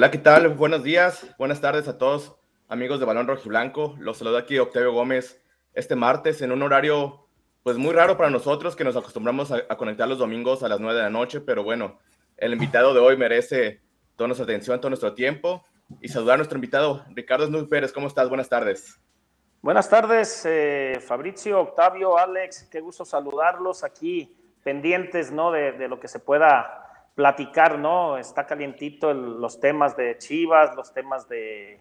Hola, ¿qué tal? Buenos días, buenas tardes a todos, amigos de Balón Rojo y Blanco. Los saludo aquí Octavio Gómez este martes en un horario pues muy raro para nosotros que nos acostumbramos a, conectar los domingos a las 9 de la noche, pero bueno, el invitado de hoy merece toda nuestra atención, todo nuestro tiempo y saludar a nuestro invitado, Ricardo Snoop Pérez. ¿Cómo estás? Buenas tardes. Buenas tardes, eh, Fabricio, Octavio, Alex, qué gusto saludarlos aquí, pendientes, ¿no? De lo que se pueda platicar, ¿no? Está calientito los temas de Chivas, los temas de,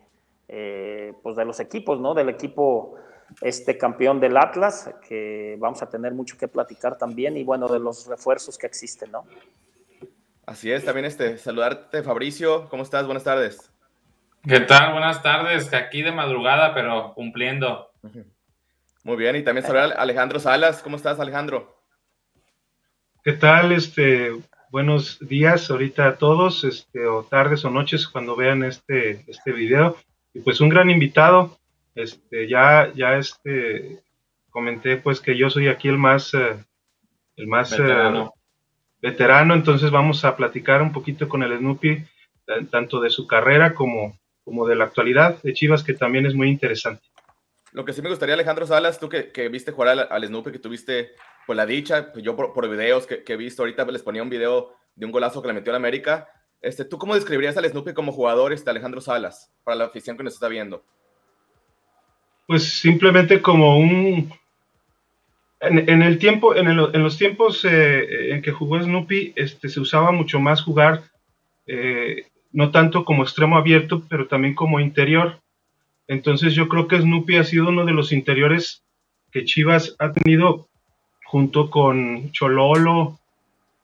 eh, pues de los equipos, ¿no? Del equipo este campeón del Atlas, que vamos a tener mucho que platicar también, y bueno, de los refuerzos que existen, ¿no? Así es, también este, saludarte, Fabricio, ¿cómo estás? Buenas tardes. ¿Qué tal? Buenas tardes, aquí de madrugada, pero cumpliendo. Muy bien, y también saludar a Alejandro Salas, ¿cómo estás, Alejandro? ¿Qué tal? Este, buenos días ahorita a todos, este, o tardes o noches cuando vean este, este video. Y pues un gran invitado, este, ya, ya este, comenté pues que yo soy aquí el más, eh, el más eh, veterano. entonces vamos a platicar un poquito con el Snoopy, tanto de su carrera como, como de la actualidad de Chivas, que también es muy interesante. Lo que sí me gustaría, Alejandro Salas, tú que, que viste jugar al, Snoopy, que tuviste pues la dicha, pues yo por, videos que, he visto, ahorita les ponía un video de un golazo que le metió la América. Este, ¿Tú cómo describirías al Snoopy como jugador, este Alejandro Salas, para la afición que nos está viendo? Pues simplemente como un... En, el tiempo, en, en los tiempos eh, en que jugó Snoopy, este, se usaba mucho más jugar, eh, no tanto como extremo abierto, pero también como interior. Entonces yo creo que Snoopy ha sido uno de los interiores que Chivas ha tenido junto con Chololo,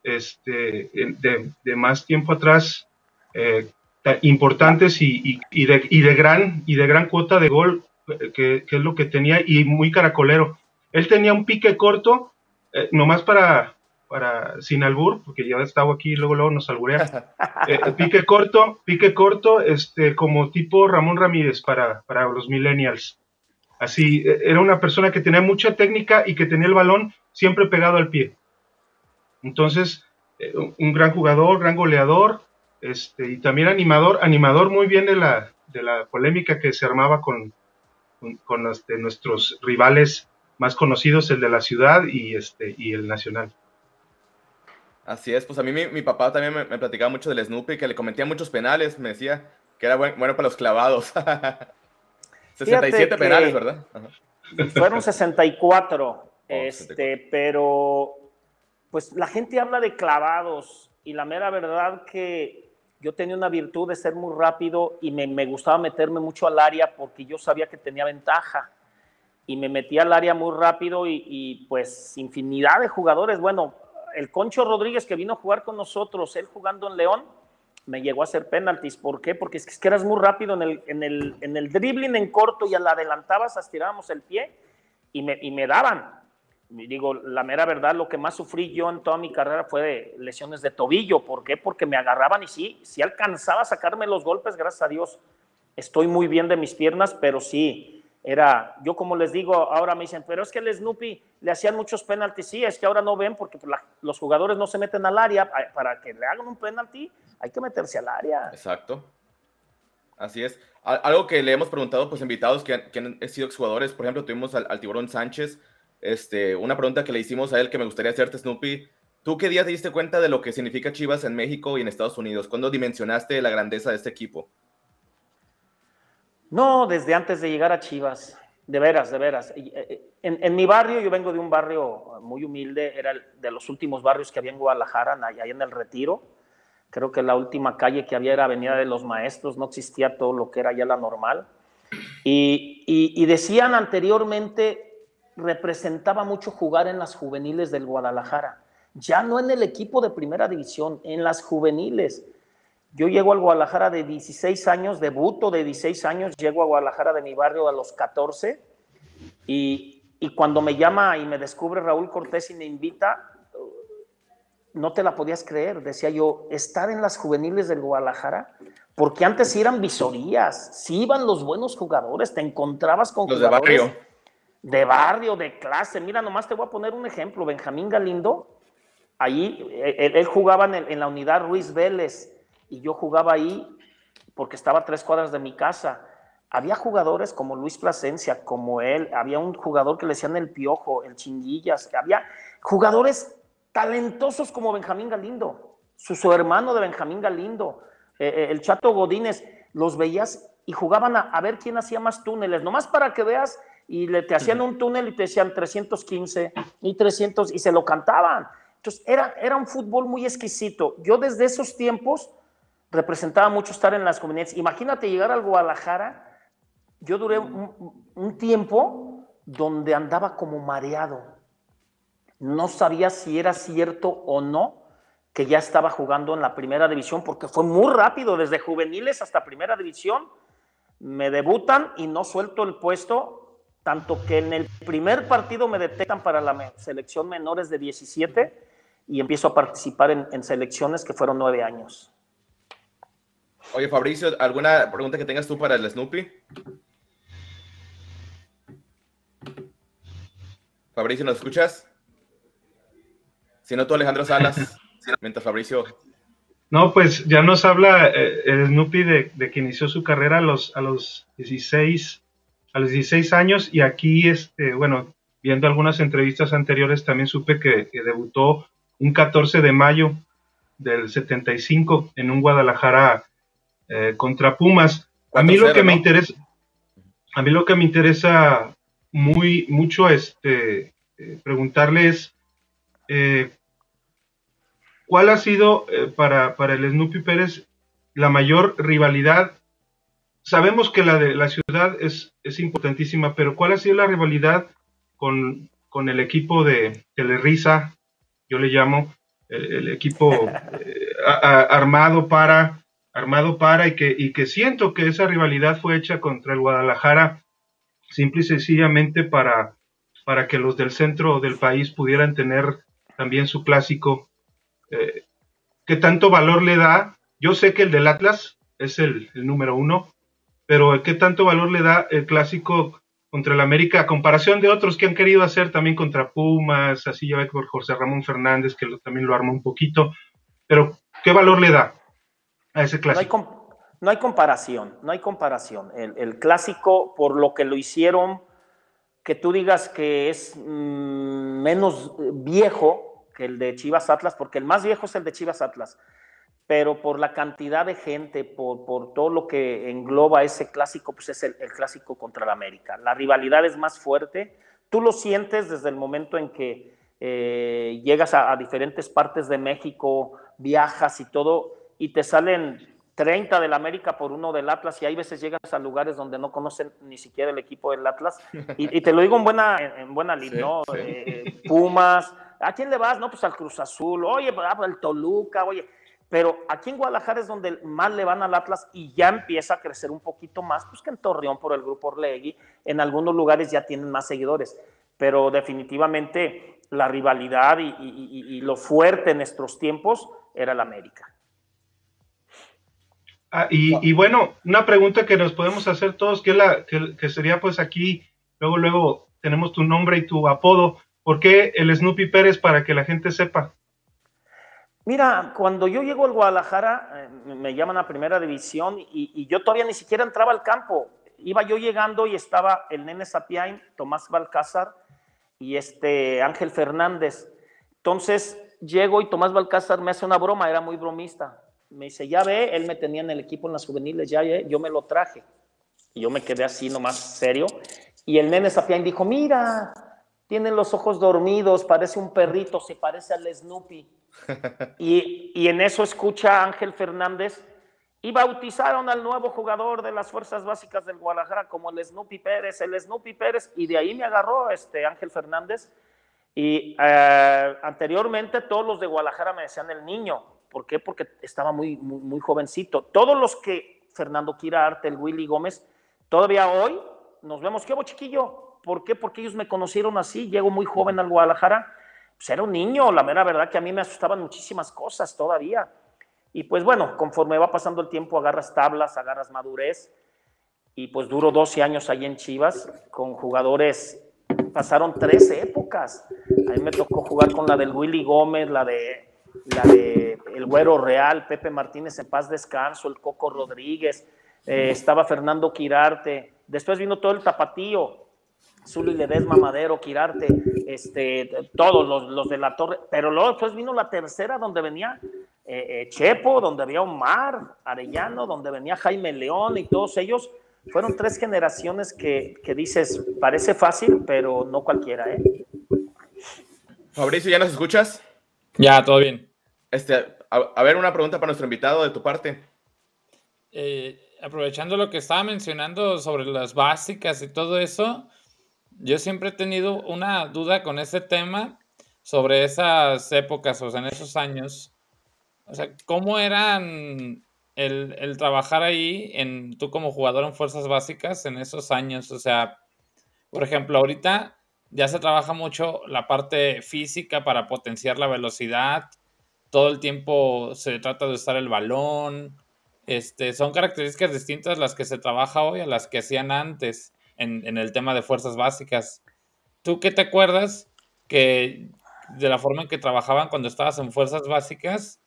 este, de, más tiempo atrás, eh, importantes y, de, y, de, gran, y de gran cuota de gol, eh, que, es lo que tenía, y muy caracolero. Él tenía un pique corto, eh, nomás para, para sin albur, porque ya estaba aquí y luego, luego nos alburea. pique corto, pique corto, este, como tipo Ramón Ramírez para, para los millennials. Así, e, era una persona que tenía mucha técnica y que tenía el balón siempre pegado al pie. Entonces, eh, un gran jugador, gran goleador, este, y también animador, animador muy bien de la, de la polémica que se armaba con, con, este, nuestros rivales más conocidos, el de la ciudad y, este, y el nacional. Así es, pues a mí mi, papá también me, platicaba mucho del Snoopy, que le cometía muchos penales, me decía que era bueno para los clavados. 67 penales, ¿verdad? Fueron 64, este, pero pues la gente habla de clavados y la mera verdad que yo tenía una virtud de ser muy rápido y me, gustaba meterme mucho al área porque yo sabía que tenía ventaja y me metía al área muy rápido y, y, pues infinidad de jugadores. Bueno, el Concho Rodríguez que vino a jugar con nosotros, él jugando en León, me llegó a hacer penaltis. ¿Por qué? Porque es que eras muy rápido en el, en el, en el dribbling en corto y al adelantabas, estirábamos el pie y me, y me daban. Digo, la mera verdad, lo que más sufrí yo en toda mi carrera fue de lesiones de tobillo. ¿Por qué? Porque me agarraban y sí, sí alcanzaba a sacarme los golpes, gracias a Dios. Estoy muy bien de mis piernas, pero sí, era, yo como les digo, ahora me dicen, pero es que el Snoopy le hacían muchos penaltis. Sí, es que ahora no ven porque pues, los jugadores no se meten al área. Para que le hagan un penalti, hay que meterse al área. Exacto. Así es. Algo que le hemos preguntado, pues, invitados que han, sido exjugadores, por ejemplo, tuvimos al, Tiburón Sánchez. Este, una pregunta que le hicimos a él que me gustaría hacerte, Snoopy. ¿Tú qué día te diste cuenta de lo que significa Chivas en México y en Estados Unidos? ¿Cuándo dimensionaste la grandeza de este equipo? No, desde antes de llegar a Chivas, de veras, de veras. Eh, eh, en, mi barrio, yo vengo de un barrio muy humilde, era de los últimos barrios que había en Guadalajara, allá en el Retiro. Creo que la última calle que había era Avenida de los Maestros, no existía todo lo que era ya la normal. Y, y decían anteriormente, representaba mucho jugar en las juveniles del Guadalajara, ya no en el equipo de primera división, en las juveniles. Yo llego al Guadalajara de 16 años, debuto de 16 años, llego a Guadalajara de mi barrio a los 14 y, y cuando me llama y me descubre Raúl Cortés y me invita, no te la podías creer, decía yo, estar en las juveniles del Guadalajara, porque antes eran visorías, sí iban los buenos jugadores, te encontrabas con los de barrio. De barrio, de clase. Mira, nomás te voy a poner un ejemplo. Benjamín Galindo, ahí él, jugaba en, la unidad Ruiz Vélez y yo jugaba ahí porque estaba a tres cuadras de mi casa. Había jugadores como Luis Plasencia, como él, había un jugador que le decían el Piojo, el Chinguillas, había jugadores talentosos como Benjamín Galindo, su, hermano de Benjamín Galindo, eh, eh, el Chato Godínez, los veías y jugaban a, ver quién hacía más túneles, nomás para que veas, y le, te hacían un túnel y te decían 315 y 300 y se lo cantaban. Entonces era, era un fútbol muy exquisito. Yo desde esos tiempos representaba mucho estar en las comunidades. Imagínate llegar al Guadalajara, yo duré un tiempo donde andaba como mareado. No sabía si era cierto o no que ya estaba jugando en la primera división, porque fue muy rápido, desde juveniles hasta primera división me debutan y no suelto el puesto, tanto que en el primer partido me detectan para la selección menores de 17 y empiezo a participar en, selecciones que fueron nueve años. Oye, Fabricio, ¿alguna pregunta que tengas tú para el Snoopy? Fabricio, ¿nos escuchas? Si no, tú, Alejandro Salas, mientras Fabricio no, pues ya nos habla eh, el Snoopy de, que inició su carrera a los, a los 16 a los 16 años y aquí, este, bueno, viendo algunas entrevistas anteriores también supe que, debutó un 14 de mayo del 75 en un Guadalajara eh, contra Pumas. A mí lo que me interesa, a mí lo que me interesa muy mucho este eh, preguntarle es ¿Cuál ha sido eh, para, para, el Snoopy Pérez la mayor rivalidad? Sabemos que la de la ciudad es, es importantísima, pero ¿cuál ha sido la rivalidad con, con el equipo de Telerisa? Yo le llamo el, equipo eh, armado para armado para y que, y que siento que esa rivalidad fue hecha contra el Guadalajara simple y sencillamente para, para que los del centro del país pudieran tener también su clásico eh, qué tanto valor le da. Yo sé que el del Atlas es el, número uno, pero qué tanto valor le da el clásico contra el América a comparación de otros que han querido hacer también contra Pumas, así ya ve por José Ramón Fernández, que también lo armó un poquito, pero ¿qué valor le da a ese clásico? No hay, comparación, no hay comparación. El, clásico, por lo que lo hicieron, que tú digas que es mm, menos viejo, que el de Chivas Atlas, porque el más viejo es el de Chivas Atlas, pero por la cantidad de gente, por, por todo lo que engloba ese clásico, pues es el, clásico contra el América. La rivalidad es más fuerte, tú lo sientes desde el momento en que eh, llegas a, diferentes partes de México, viajas y todo, y te salen 30 del América por uno del Atlas y hay veces llegas a lugares donde no conocen ni siquiera el equipo del Atlas y, te lo digo en buena en, buena línea, ¿no? Eh, Pumas, ¿A quién le vas? No, pues al Cruz Azul, oye, pues, ah, pues al Toluca, oye. Pero aquí en Guadalajara es donde más le van al Atlas y ya empieza a crecer un poquito más, pues que en Torreón por el grupo Orlegui, en algunos lugares ya tienen más seguidores. Pero definitivamente la rivalidad y, lo fuerte en nuestros tiempos era el América. Ah, y, bueno, una pregunta que nos podemos hacer todos, que, la, que sería pues aquí, luego, luego tenemos tu nombre y tu apodo. ¿Por qué el Snoopy Pérez para que la gente sepa? Mira, cuando yo llego al Guadalajara, eh, me llaman a primera división y, yo todavía ni siquiera entraba al campo. Iba yo llegando y estaba el nene Sapiain, Tomás Balcázar y este Ángel Fernández. Entonces llego y Tomás Balcázar me hace una broma, era muy bromista. Me dice, ya ve, él me tenía en el equipo en las juveniles, ya, yo me lo traje. Y yo me quedé así nomás serio. Y el nene Sapiain dijo, mira, tiene los ojos dormidos, parece un perrito, se parece al Snoopy. Y, en eso escucha Ángel Fernández y bautizaron al nuevo jugador de las fuerzas básicas del Guadalajara como el Snoopy Pérez, el Snoopy Pérez, y de ahí me agarró este Ángel Fernández. Y eh, anteriormente todos los de Guadalajara me decían el niño. ¿Por qué? Porque estaba muy, muy, jovencito. Todos los que Fernando Quirarte, el Willy Gómez, todavía hoy nos vemos, ¿qué hubo chiquillo? ¿Por qué? Porque ellos me conocieron así, llego muy joven al Guadalajara, pues era un niño, la mera verdad que a mí me asustaban muchísimas cosas todavía. Y pues bueno, conforme va pasando el tiempo, agarras tablas, agarras madurez, y pues duro 12 años ahí en Chivas con jugadores, pasaron 13 épocas. A mí me tocó jugar con la del Willy Gómez, la de la de El Güero Real, Pepe Martínez en paz descanso, el Coco Rodríguez, eh, estaba Fernando Quirarte, después vino todo el tapatío, Zuli Ledesma, Madero, Quirarte, este, todos los, los, de la torre, pero luego después vino la tercera donde venía eh, eh, Chepo, donde había Omar, Arellano, donde venía Jaime León y todos ellos. Fueron tres generaciones que, que dices, parece fácil, pero no cualquiera, ¿eh? Fabricio, ¿ya nos escuchas? Ya, todo bien. Este, a, ver, una pregunta para nuestro invitado de tu parte. Eh, aprovechando lo que estaba mencionando sobre las básicas y todo eso, yo siempre he tenido una duda con ese tema sobre esas épocas, o sea, en esos años. O sea, ¿cómo eran el, trabajar ahí, en, tú como jugador en fuerzas básicas, en esos años? O sea, por ejemplo, ahorita ya se trabaja mucho la parte física para potenciar la velocidad, todo el tiempo se trata de usar el balón, este, son características distintas las que se trabaja hoy a las que hacían antes en, el tema de fuerzas básicas. ¿Tú qué te acuerdas que de la forma en que trabajaban cuando estabas en fuerzas básicas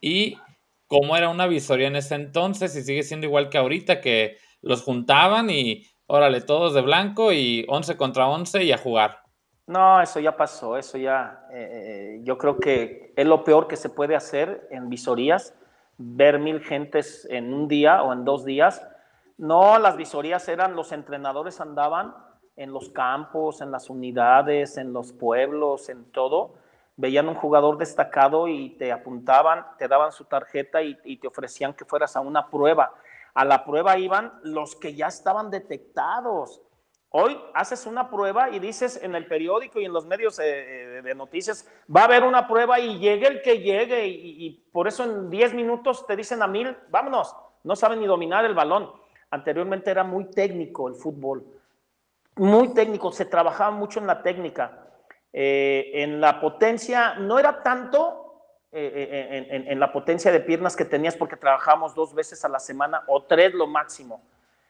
y cómo era una visoría en ese entonces y sigue siendo igual que ahorita que los juntaban y órale, todos de blanco y 11 contra 11 y a jugar? No, eso ya pasó, eso ya, eh, eh, yo creo que es lo peor que se puede hacer en visorías, ver mil gentes en un día o en dos días no, las visorías eran, los entrenadores andaban en los campos, en las unidades, en los pueblos, en todo. Veían un jugador destacado y te apuntaban, te daban su tarjeta y, te ofrecían que fueras a una prueba. A la prueba iban los que ya estaban detectados. Hoy haces una prueba y dices en el periódico y en los medios eh, de noticias, va a haber una prueba y llegue el que llegue y, y por eso en 10 minutos te dicen a mil, vámonos, no saben ni dominar el balón anteriormente era muy técnico el fútbol, muy técnico, se trabajaba mucho en la técnica. Eh, en la potencia, no era tanto eh, eh, en, la potencia de piernas que tenías porque trabajábamos dos veces a la semana o tres lo máximo,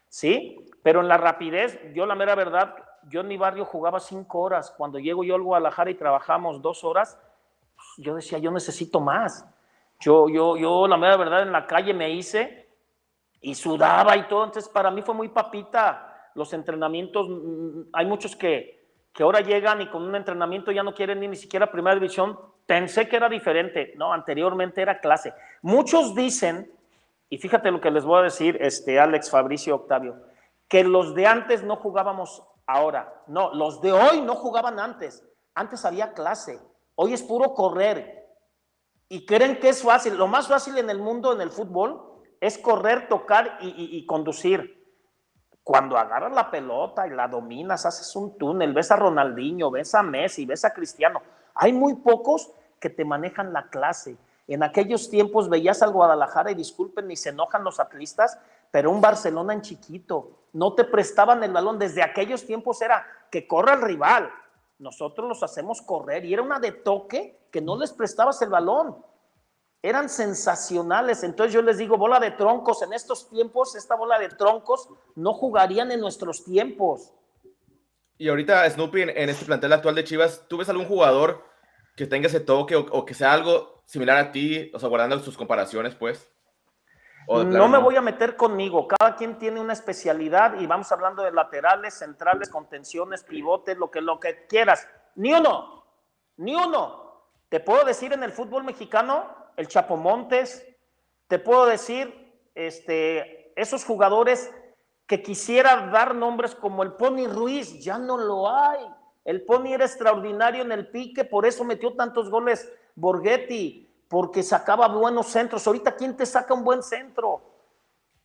¿sí? Pero en la rapidez, yo la mera verdad, yo en mi barrio jugaba cinco horas. Cuando llego yo al Guadalajara y trabajamos dos horas, yo decía, yo necesito más. Yo, yo, yo, la mera verdad, en la calle me hice y sudaba y todo. Entonces, para mí fue muy papita los entrenamientos. Mm, mm, hay muchos que, que ahora llegan y con un entrenamiento ya no quieren ni, siquiera primera división. Pensé que era diferente. No, anteriormente era clase. Muchos dicen, y fíjate lo que les voy a decir, este, Alex, Fabricio, Octavio, que los de antes no jugábamos ahora. No, los de hoy no jugaban antes. Antes había clase. Hoy es puro correr. Y creen que es fácil. Lo más fácil en el mundo, en el fútbol, es correr, tocar y, conducir. Cuando agarras la pelota y la dominas, haces un túnel, ves a Ronaldinho, ves a Messi, ves a Cristiano. Hay muy pocos que te manejan la clase. En aquellos tiempos veías al Guadalajara y disculpen, ni se enojan los atlistas, pero un Barcelona en chiquito. No te prestaban el balón. Desde aquellos tiempos era que corra el rival. Nosotros los hacemos correr y era una de toque que no les prestabas el balón eran sensacionales. Entonces yo les digo, bola de troncos, en estos tiempos, esta bola de troncos no jugarían en nuestros tiempos. Y ahorita, Snoopy, en, este plantel actual de Chivas, ¿tú ves algún jugador que tenga ese toque o, que sea algo similar a ti, o sea, guardando sus comparaciones, pues? no me voy a meter conmigo, cada quien tiene una especialidad y vamos hablando de laterales, centrales, contenciones, pivotes, lo que, lo que quieras. Ni uno, ni uno. Te puedo decir en el fútbol mexicano, el Chapo Montes, te puedo decir, este, esos jugadores que quisiera dar nombres como el Pony Ruiz, ya no lo hay. El Pony era extraordinario en el pique, por eso metió tantos goles Borghetti, porque sacaba buenos centros. Ahorita, ¿quién te saca un buen centro?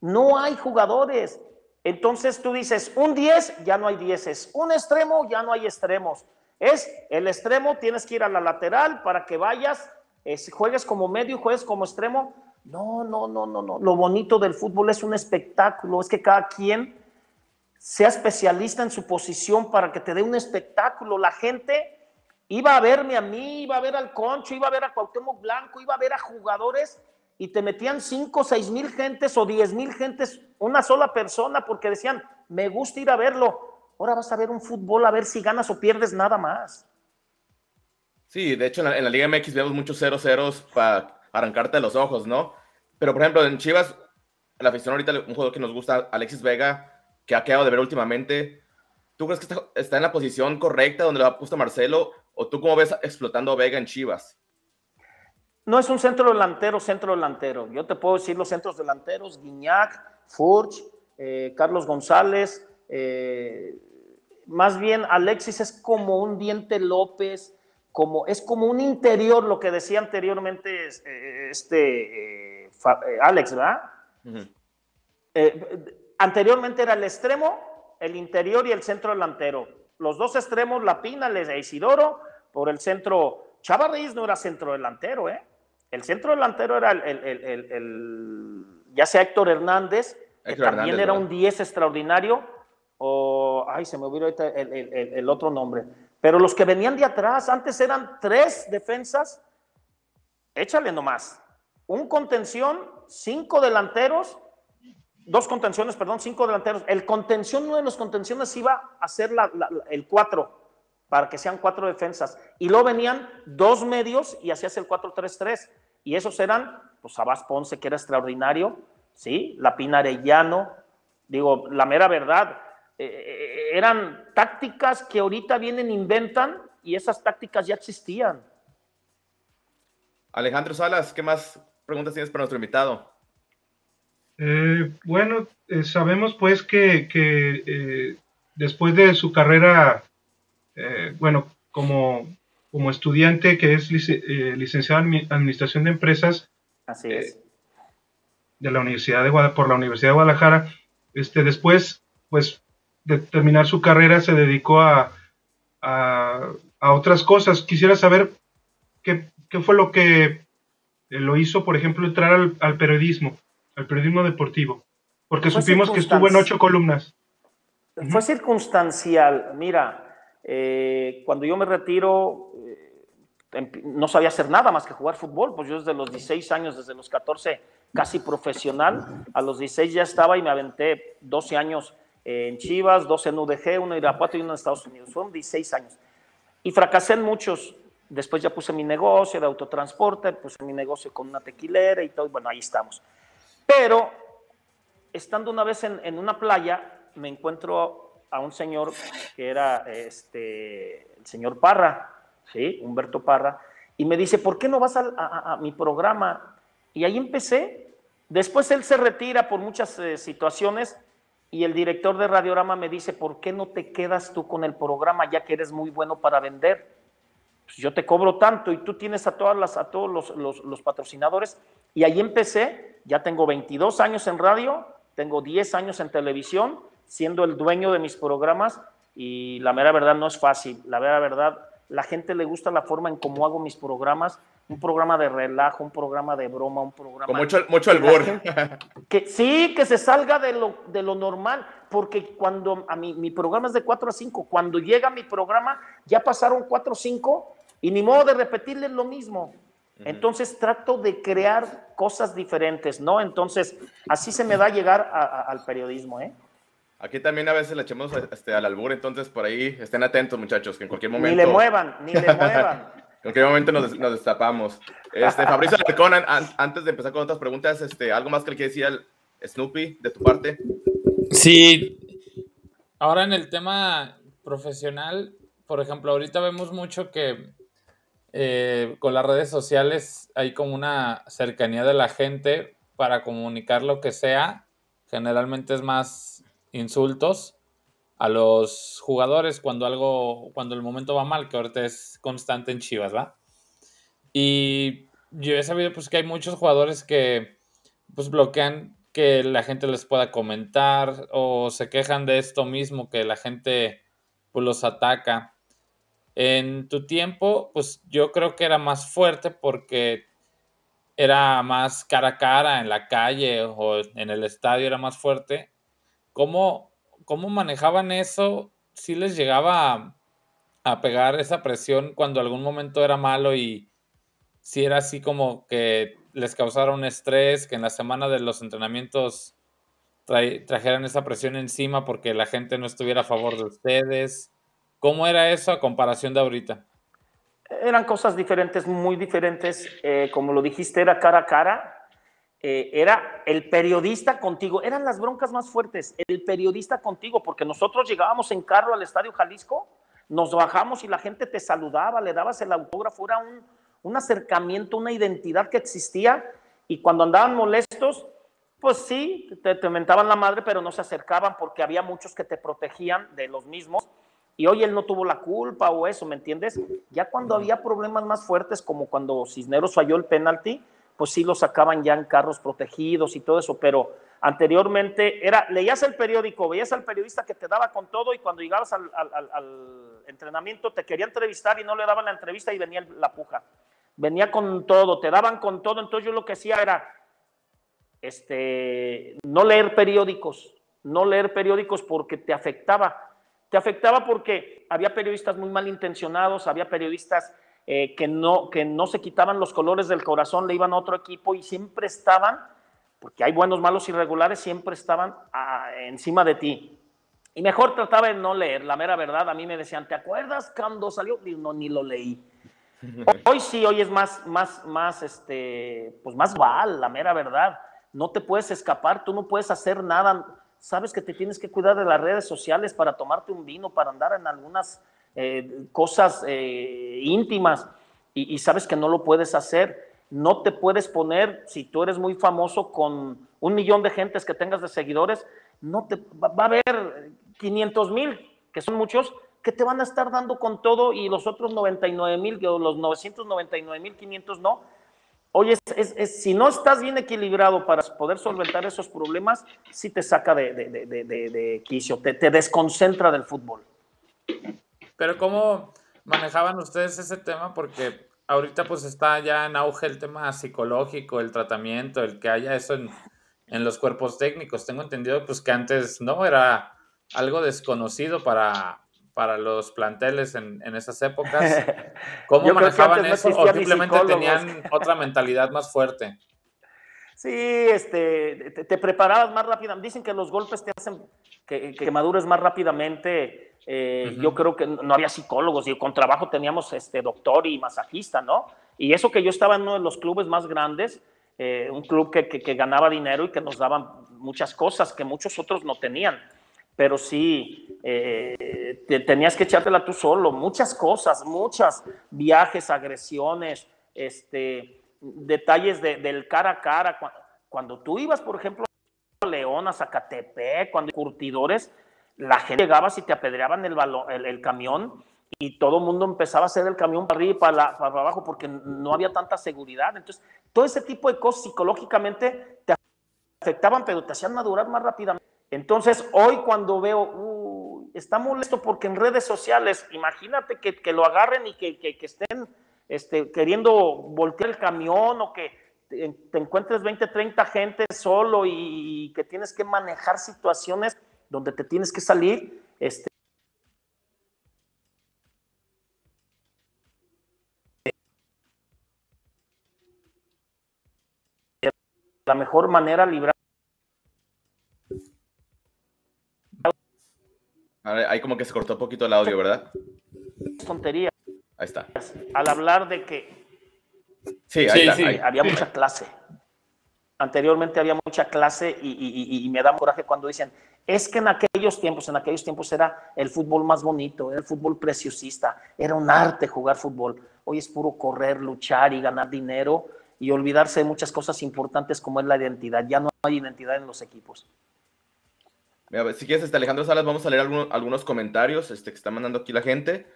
No hay jugadores. Entonces tú dices, un 10, ya no hay 10. Un extremo, ya no hay extremos. Es el extremo, tienes que ir a la lateral para que vayas juegues como medio, juegues como extremo. No, no, no, no, no. Lo bonito del fútbol es un espectáculo, es que cada quien sea especialista en su posición para que te dé un espectáculo. La gente iba a verme a mí, iba a ver al Concho, iba a ver a Cuauhtémoc Blanco, iba a ver a jugadores y te metían cinco, seis mil gentes o diez mil gentes, una sola persona, porque decían, me gusta ir a verlo. Ahora vas a ver un fútbol a ver si ganas o pierdes nada más. Sí, de hecho en la, Liga MX vemos muchos 0-0 para arrancarte los ojos, ¿no? Pero por ejemplo en Chivas, la afición ahorita, un jugador que nos gusta, Alexis Vega, que ha quedado de ver últimamente, ¿tú crees que está, en la posición correcta donde lo puesto Marcelo? ¿O tú cómo ves explotando a Vega en Chivas? No es un centro delantero, centro delantero. Yo te puedo decir los centros delanteros, Guiñac, Furch, eh, Carlos González. Eh, más bien, Alexis es como un Diente López, como, es como un interior, lo que decía anteriormente eh, este Alex, ¿verdad? anteriormente era el extremo, el interior y el centro delantero. Los dos extremos, La Pina, e Isidoro, por el centro. Chavarriz no era centro delantero, ¿eh? El centro delantero era el, ya sea Héctor Hernández, que también era un 10 extraordinario, o, ay, se me olvidó ahorita el, otro nombre. Pero los que venían de atrás, antes eran tres defensas, échale nomás. Un contención, cinco delanteros, dos contenciones, perdón, cinco delanteros. El contención, uno de los contenciones iba a ser el cuatro para que sean cuatro defensas. Y luego venían dos medios y hacías el 4-3-3. Y esos eran, pues, Abas Ponce, que era extraordinario, ¿sí? La Pina Arellano. Digo, la mera verdad, eh, eh, eran tácticas que ahorita vienen, inventan, y esas tácticas ya existían. Alejandro Salas, ¿qué más preguntas tienes para nuestro invitado? Eh, bueno, sabemos pues que después de su carrera eh, bueno, como, como estudiante que es eh, licenciado en Administración de Empresas. Así es. Eh, de la Universidad de por la Universidad de Guadalajara. Este, después, pues, de terminar su carrera, se dedicó a, a, otras cosas. Quisiera saber qué, qué, fue lo que lo hizo, por ejemplo, entrar al, al periodismo, al periodismo deportivo. Porque supimos que estuvo en ocho columnas. Fue circunstancial. Mira, eh, cuando yo me retiro, eh, no sabía hacer nada más que jugar fútbol, pues yo desde los 16 años, desde los 14, casi profesional, a los 16 ya estaba y me aventé 12 años en Chivas, 12 en UDG, uno en Irapuato y uno en Estados Unidos. Fueron 16 años. Y fracasé en muchos. Después ya puse mi negocio de autotransporte, puse mi negocio con una tequilera y todo, bueno, ahí estamos. Pero, estando una vez en, en una playa, me encuentro a un señor que era este, el señor Parra, ¿sí? Humberto Parra, y me dice, ¿por qué no vas a, mi programa? Y ahí empecé. Después él se retira por muchas eh, situaciones y el director de Radiorama me dice, ¿por qué no te quedas tú con el programa ya que eres muy bueno para vender? Pues yo te cobro tanto y tú tienes a, todas las, a todos los, los, los patrocinadores. Y ahí empecé, ya tengo 22 años en radio, tengo 10 años en televisión siendo el dueño de mis programas y la mera verdad no es fácil. La mera verdad, la gente le gusta la forma en cómo hago mis programas, un programa de relajo, un programa de broma, un programa... Con mucho, mucho albur. que, sí, que se salga de lo, de lo normal, porque cuando a mi, mi programa es de 4 a 5, cuando llega mi programa ya pasaron 4 o 5 y ni modo de repetirles lo mismo. Entonces trato de crear cosas diferentes, ¿no? Entonces así se me da llegar al periodismo, ¿eh? Aquí también a veces le echamos este, al albur, entonces por ahí estén atentos, muchachos, que en cualquier momento. Ni le muevan, ni le muevan. En cualquier momento nos, nos destapamos. Este, Fabricio Alarcón, antes de empezar con otras preguntas, este, ¿algo más que le quiere decir al Snoopy de tu parte? Sí. Ahora en el tema profesional, por ejemplo, ahorita vemos mucho que eh, con las redes sociales hay como una cercanía de la gente para comunicar lo que sea. Generalmente es más insultos a los jugadores cuando algo, cuando el momento va mal, que ahorita es constante en Chivas, ¿va? Y yo he sabido pues que hay muchos jugadores que pues bloquean que la gente les pueda comentar o se quejan de esto mismo, que la gente pues los ataca. En tu tiempo, pues yo creo que era más fuerte porque era más cara a cara en la calle o en el estadio era más fuerte ¿Cómo, cómo manejaban eso? ¿Si les llegaba a, pegar esa presión cuando algún momento era malo y si era así como que les causara un estrés, que en la semana de los entrenamientos trajeran esa presión encima porque la gente no estuviera a favor de ustedes? ¿Cómo era eso a comparación de ahorita? Eran cosas diferentes, muy diferentes. Eh, como lo dijiste, era cara a cara. Eh, era el periodista contigo. Eran las broncas más fuertes. El periodista contigo, porque nosotros llegábamos en carro al Estadio Jalisco, nos bajamos y la gente te saludaba, le dabas el autógrafo. Era un, un acercamiento, una identidad que existía. Y cuando andaban molestos, pues sí, te, te mentaban la madre, pero no se acercaban porque había muchos que te protegían de los mismos y hoy él no tuvo la culpa o eso, ¿me entiendes? Ya cuando había problemas más fuertes, como cuando Cisneros falló el penalti, pues sí lo sacaban ya en carros protegidos y todo eso, pero anteriormente era, leías el periódico, veías al periodista que te daba con todo y cuando llegabas al, entrenamiento te quería entrevistar y no le daban la entrevista y venía la puja. Venía con todo, te daban con todo, entonces yo lo que hacía era este, no leer periódicos, no leer periódicos porque te afectaba te afectaba porque había periodistas muy malintencionados, había periodistas eh, que, no, que no se quitaban los colores del corazón, le iban a otro equipo y siempre estaban, porque hay buenos, malos, irregulares, siempre estaban ah, encima de ti. Y mejor trataba de no leer, la mera verdad. A mí me decían, ¿te acuerdas cuando salió? Y no, ni lo leí. Hoy sí, hoy es más, más, más, este, pues más val, la mera verdad. No te puedes escapar, tú no puedes hacer nada sabes que te tienes que cuidar de las redes sociales para tomarte un vino, para andar en algunas eh, cosas eh, íntimas y, sabes que no lo puedes hacer. No te puedes poner, si tú eres muy famoso con un millón de gentes que tengas de seguidores, no te va, a haber 500 mil, que son muchos, que te van a estar dando con todo y los otros 99 mil, los 999 mil 500 no Oye, si no estás bien equilibrado para poder solventar esos problemas, sí te saca de, de, quicio, te, te, desconcentra del fútbol. Pero ¿cómo manejaban ustedes ese tema? Porque ahorita pues está ya en auge el tema psicológico, el tratamiento, el que haya eso en, en los cuerpos técnicos. Tengo entendido pues que antes no era algo desconocido para, para los planteles en, esas épocas? ¿Cómo manejaban eso o simplemente tenían otra mentalidad más fuerte? Sí, este, te, preparabas más rápidamente. Dicen que los golpes te hacen que, madures más rápidamente. Eh, yo creo que no había psicólogos y con trabajo teníamos este, doctor y masajista, ¿no? Y eso que yo estaba en uno de los clubes más grandes, eh, un club que, que, ganaba dinero y que nos daban muchas cosas que muchos otros no tenían pero sí, eh, tenías que echártela tú solo, muchas cosas, muchas viajes, agresiones, este, detalles del cara a cara. Cuando, tú ibas, por ejemplo, a León, a Zacatepec, cuando curtidores, la gente llegaba y te apedreaban el, el, camión y todo el mundo empezaba a hacer el camión para arriba y para, abajo porque no había tanta seguridad. Entonces, todo ese tipo de cosas psicológicamente te afectaban, pero te hacían madurar más rápidamente. Entonces, hoy cuando veo, está molesto porque en redes sociales, imagínate que, lo agarren y que, estén este, queriendo voltear el camión o que te, encuentres 20, 30 gente solo y, que tienes que manejar situaciones donde te tienes que salir. Este, la mejor manera librar Ahí como que se cortó un poquito el audio, ¿verdad? Tontería. Ahí está. Al hablar de que sí, ahí sí, había mucha clase. Anteriormente había mucha clase y, me da coraje cuando dicen, es que en aquellos tiempos, en aquellos tiempos era el fútbol más bonito, era el fútbol preciosista, era un arte jugar fútbol. Hoy es puro correr, luchar y ganar dinero y olvidarse de muchas cosas importantes como es la identidad. Ya no hay identidad en los equipos si quieres, este, Alejandro Salas, vamos a leer algunos, comentarios este, que está mandando aquí la gente.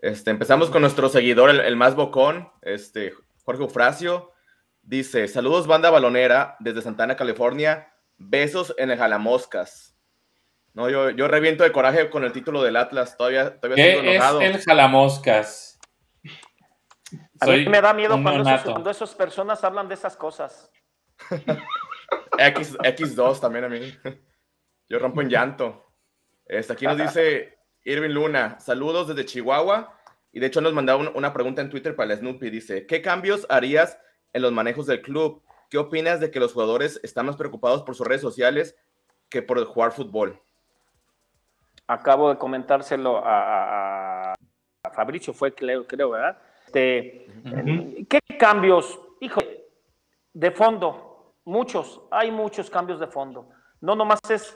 Este, empezamos con nuestro seguidor, el, más bocón, este, Jorge Eufrasio. Dice, saludos banda balonera desde Santana, California. Besos en el Jalamoscas. No, yo, yo reviento de coraje con el título del Atlas. Todavía, todavía ¿Qué es el Jalamoscas? A mí me da miedo cuando, esas personas hablan de esas cosas. X, X2 también a mí. Yo rompo en llanto. Este, aquí nos dice Irving Luna, saludos desde Chihuahua. Y de hecho nos mandaba una pregunta en Twitter para el Snoopy. Dice, ¿qué cambios harías en los manejos del club? ¿Qué opinas de que los jugadores están más preocupados por sus redes sociales que por jugar fútbol? Acabo de comentárselo a, a, Fabricio, fue creo, creo, ¿verdad? Este, ¿Qué cambios? Hijo, de fondo, muchos, hay muchos cambios de fondo. No nomás es,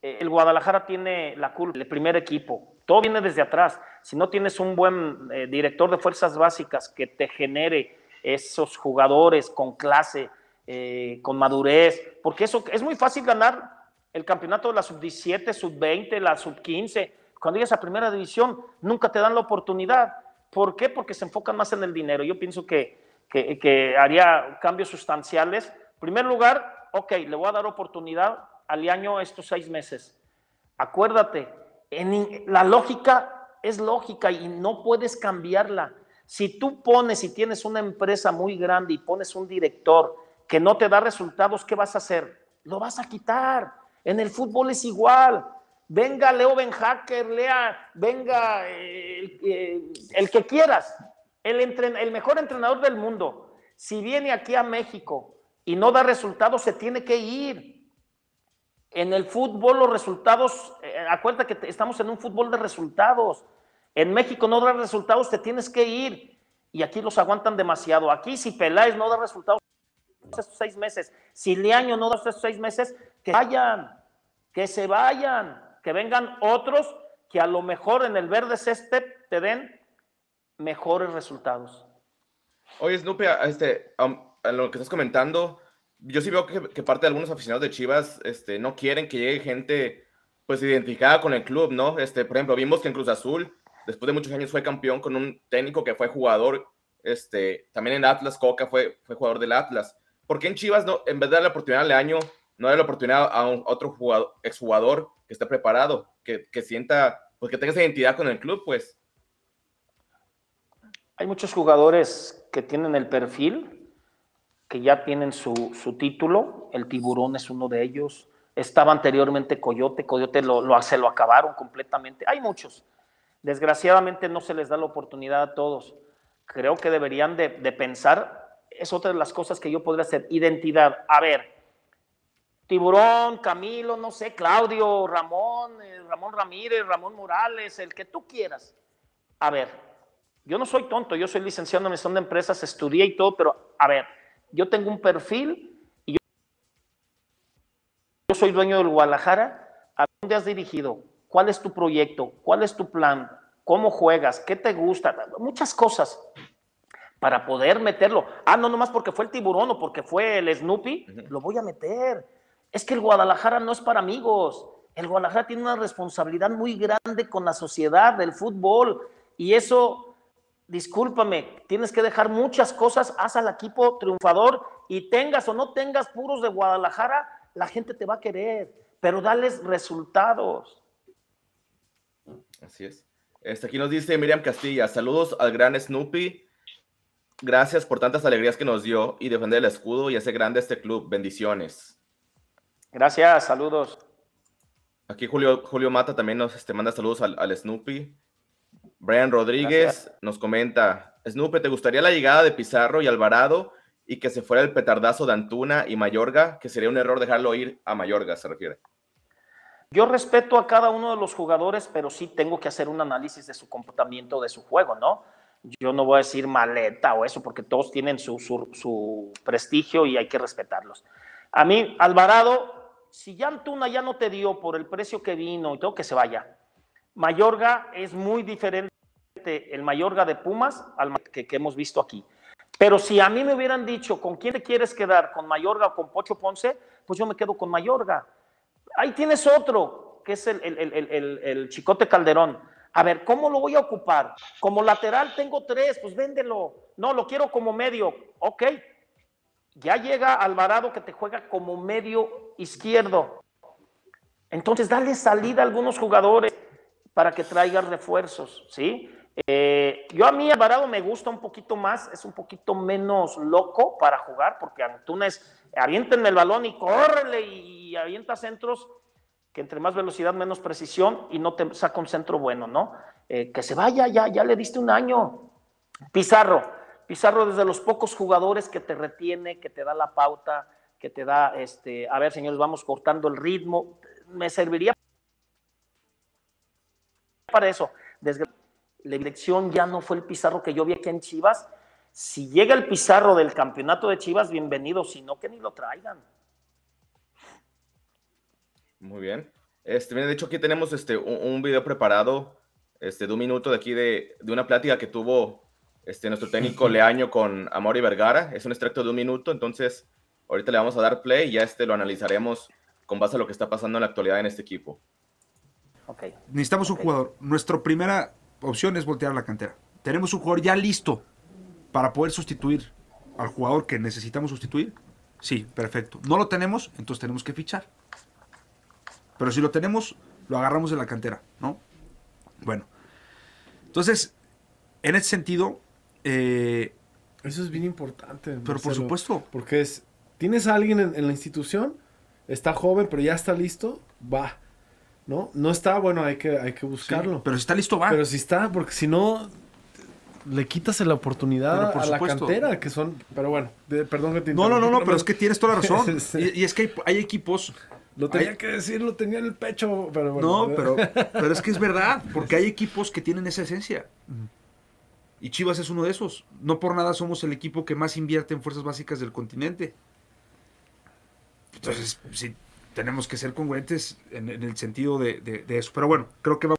eh, el Guadalajara tiene la culpa, el primer equipo, todo viene desde atrás. Si no tienes un buen eh, director de fuerzas básicas que te genere esos jugadores con clase, eh, con madurez, porque eso es muy fácil ganar el campeonato de la sub-17, sub-20, la sub-15. Cuando llegas a primera división, nunca te dan la oportunidad. ¿Por qué? Porque se enfocan más en el dinero. Yo pienso que, que, haría cambios sustanciales. En primer lugar, ok, le voy a dar oportunidad al año estos seis meses. Acuérdate, la lógica es lógica y no puedes cambiarla. Si tú pones y tienes una empresa muy grande y pones un director que no te da resultados, ¿qué vas a hacer? Lo vas a quitar. En el fútbol es igual. Venga Leo Ben Hacker, lea, venga el, que quieras, el, el mejor entrenador del mundo. Si viene aquí a México y no da resultados, se tiene que ir. En el fútbol los resultados, eh, acuérdate que estamos en un fútbol de resultados. En México no da resultados, te tienes que ir. Y aquí los aguantan demasiado. Aquí si Peláez no da resultados estos seis meses, si Leaño no da estos seis meses, que vayan, que se vayan, que vengan otros que a lo mejor en el verde césped te den mejores resultados. Oye, Snoopy, este, a lo que estás comentando, yo sí veo que, parte de algunos aficionados de Chivas este, no quieren que llegue gente pues identificada con el club, ¿no? Este, por ejemplo, vimos que en Cruz Azul, después de muchos años, fue campeón con un técnico que fue jugador, este, también en Atlas, Coca fue, fue jugador del Atlas. ¿Por qué en Chivas, no, en vez de darle la oportunidad al año, no darle la oportunidad a, otro jugador, exjugador que esté preparado, que, que sienta, pues que tenga esa identidad con el club, pues? Hay muchos jugadores que tienen el perfil, que ya tienen su, título, el tiburón es uno de ellos, estaba anteriormente Coyote, Coyote lo, lo, se lo acabaron completamente, hay muchos, desgraciadamente no se les da la oportunidad a todos, creo que deberían de, pensar, es otra de las cosas que yo podría hacer, identidad, a ver, Tiburón, Camilo, no sé, Claudio, Ramón, eh, Ramón Ramírez, Ramón Morales, el que tú quieras. A ver, yo no soy tonto, yo soy licenciado en administración de empresas, estudié y todo, pero a ver, yo tengo un perfil y yo, soy dueño del Guadalajara. ¿A dónde has dirigido? ¿Cuál es tu proyecto? ¿Cuál es tu plan? ¿Cómo juegas? ¿Qué te gusta? Muchas cosas para poder meterlo. Ah, no, nomás porque fue el tiburón o porque fue el Snoopy, lo voy a meter. Es que el Guadalajara no es para amigos. El Guadalajara tiene una responsabilidad muy grande con la sociedad del fútbol y eso discúlpame, tienes que dejar muchas cosas, haz al equipo triunfador y tengas o no tengas puros de Guadalajara, la gente te va a querer, pero dales resultados. Así es. Este, aquí nos dice Miriam Castilla, saludos al gran Snoopy. Gracias por tantas alegrías que nos dio y defender el escudo y hacer grande este club. Bendiciones. Gracias, saludos. Aquí Julio, Julio Mata también nos este, manda saludos al, al Snoopy. Brian Rodríguez nos comenta, Snoopy, ¿te gustaría la llegada de Pizarro y Alvarado y que se fuera el petardazo de Antuna y Mayorga? Que sería un error dejarlo ir a Mayorga, se refiere. Yo respeto a cada uno de los jugadores, pero sí tengo que hacer un análisis de su comportamiento, de su juego, ¿no? Yo no voy a decir maleta o eso, porque todos tienen su, su prestigio y hay que respetarlos. A mí, Alvarado, si ya Antuna ya no te dio por el precio que vino y todo, que se vaya. Mayorga es muy diferente el Mayorga de Pumas al que, hemos visto aquí. Pero si a mí me hubieran dicho con quién te quieres quedar, con Mayorga o con Pocho Ponce, pues yo me quedo con Mayorga. Ahí tienes otro, que es el, el, Chicote Calderón. A ver, ¿cómo lo voy a ocupar? Como lateral tengo tres, pues véndelo. No, lo quiero como medio. Ok. Ya llega Alvarado que te juega como medio izquierdo. Entonces, dale salida a algunos jugadores para que traiga refuerzos, ¿sí? Eh, yo a mí Alvarado me gusta un poquito más, es un poquito menos loco para jugar, porque Antuna es, avienten el balón y córrele y, avienta centros que entre más velocidad, menos precisión y no te saca un centro bueno, ¿no? Eh, que se vaya, ya, ya le diste un año. Pizarro, Pizarro desde los pocos jugadores que te retiene, que te da la pauta, que te da, este, a ver señores, vamos cortando el ritmo, me serviría para eso. La dirección ya no fue el Pizarro que yo vi aquí en Chivas. Si llega el Pizarro del campeonato de Chivas, bienvenido, si no, que ni lo traigan. Muy bien. Este, de hecho, aquí tenemos este, un, video preparado este, de un minuto de aquí de, de una plática que tuvo este, nuestro técnico Leaño con Amori Vergara. Es un extracto de un minuto, entonces ahorita le vamos a dar play y ya este lo analizaremos con base a lo que está pasando en la actualidad en este equipo. Okay. Necesitamos un jugador. Nuestra primera opción es voltear la cantera. Tenemos un jugador ya listo para poder sustituir al jugador que necesitamos sustituir. Sí, perfecto. No lo tenemos, entonces tenemos que fichar. Pero si lo tenemos, lo agarramos de la cantera, ¿no? Bueno. Entonces, en ese sentido... Eh, Eso es bien importante. Pero por supuesto. Porque es, tienes a alguien en, la institución, está joven, pero ya está listo, va. ¿No? No está, bueno, hay que, hay que buscarlo. pero si está listo, va. Pero si está, porque si no, le quitas la oportunidad a la cantera, que son. Pero bueno, perdón que te No, no, no, no, pero es que tienes toda la razón. y, es que hay equipos lo tenía que decir, lo tenía en el pecho, pero bueno. No, pero, pero es que es verdad, porque hay equipos que tienen esa esencia. Y Chivas es uno de esos. No por nada somos el equipo que más invierte en fuerzas básicas del continente. Entonces, sí, tenemos que ser congruentes en, el sentido de, eso. Pero bueno, creo que va.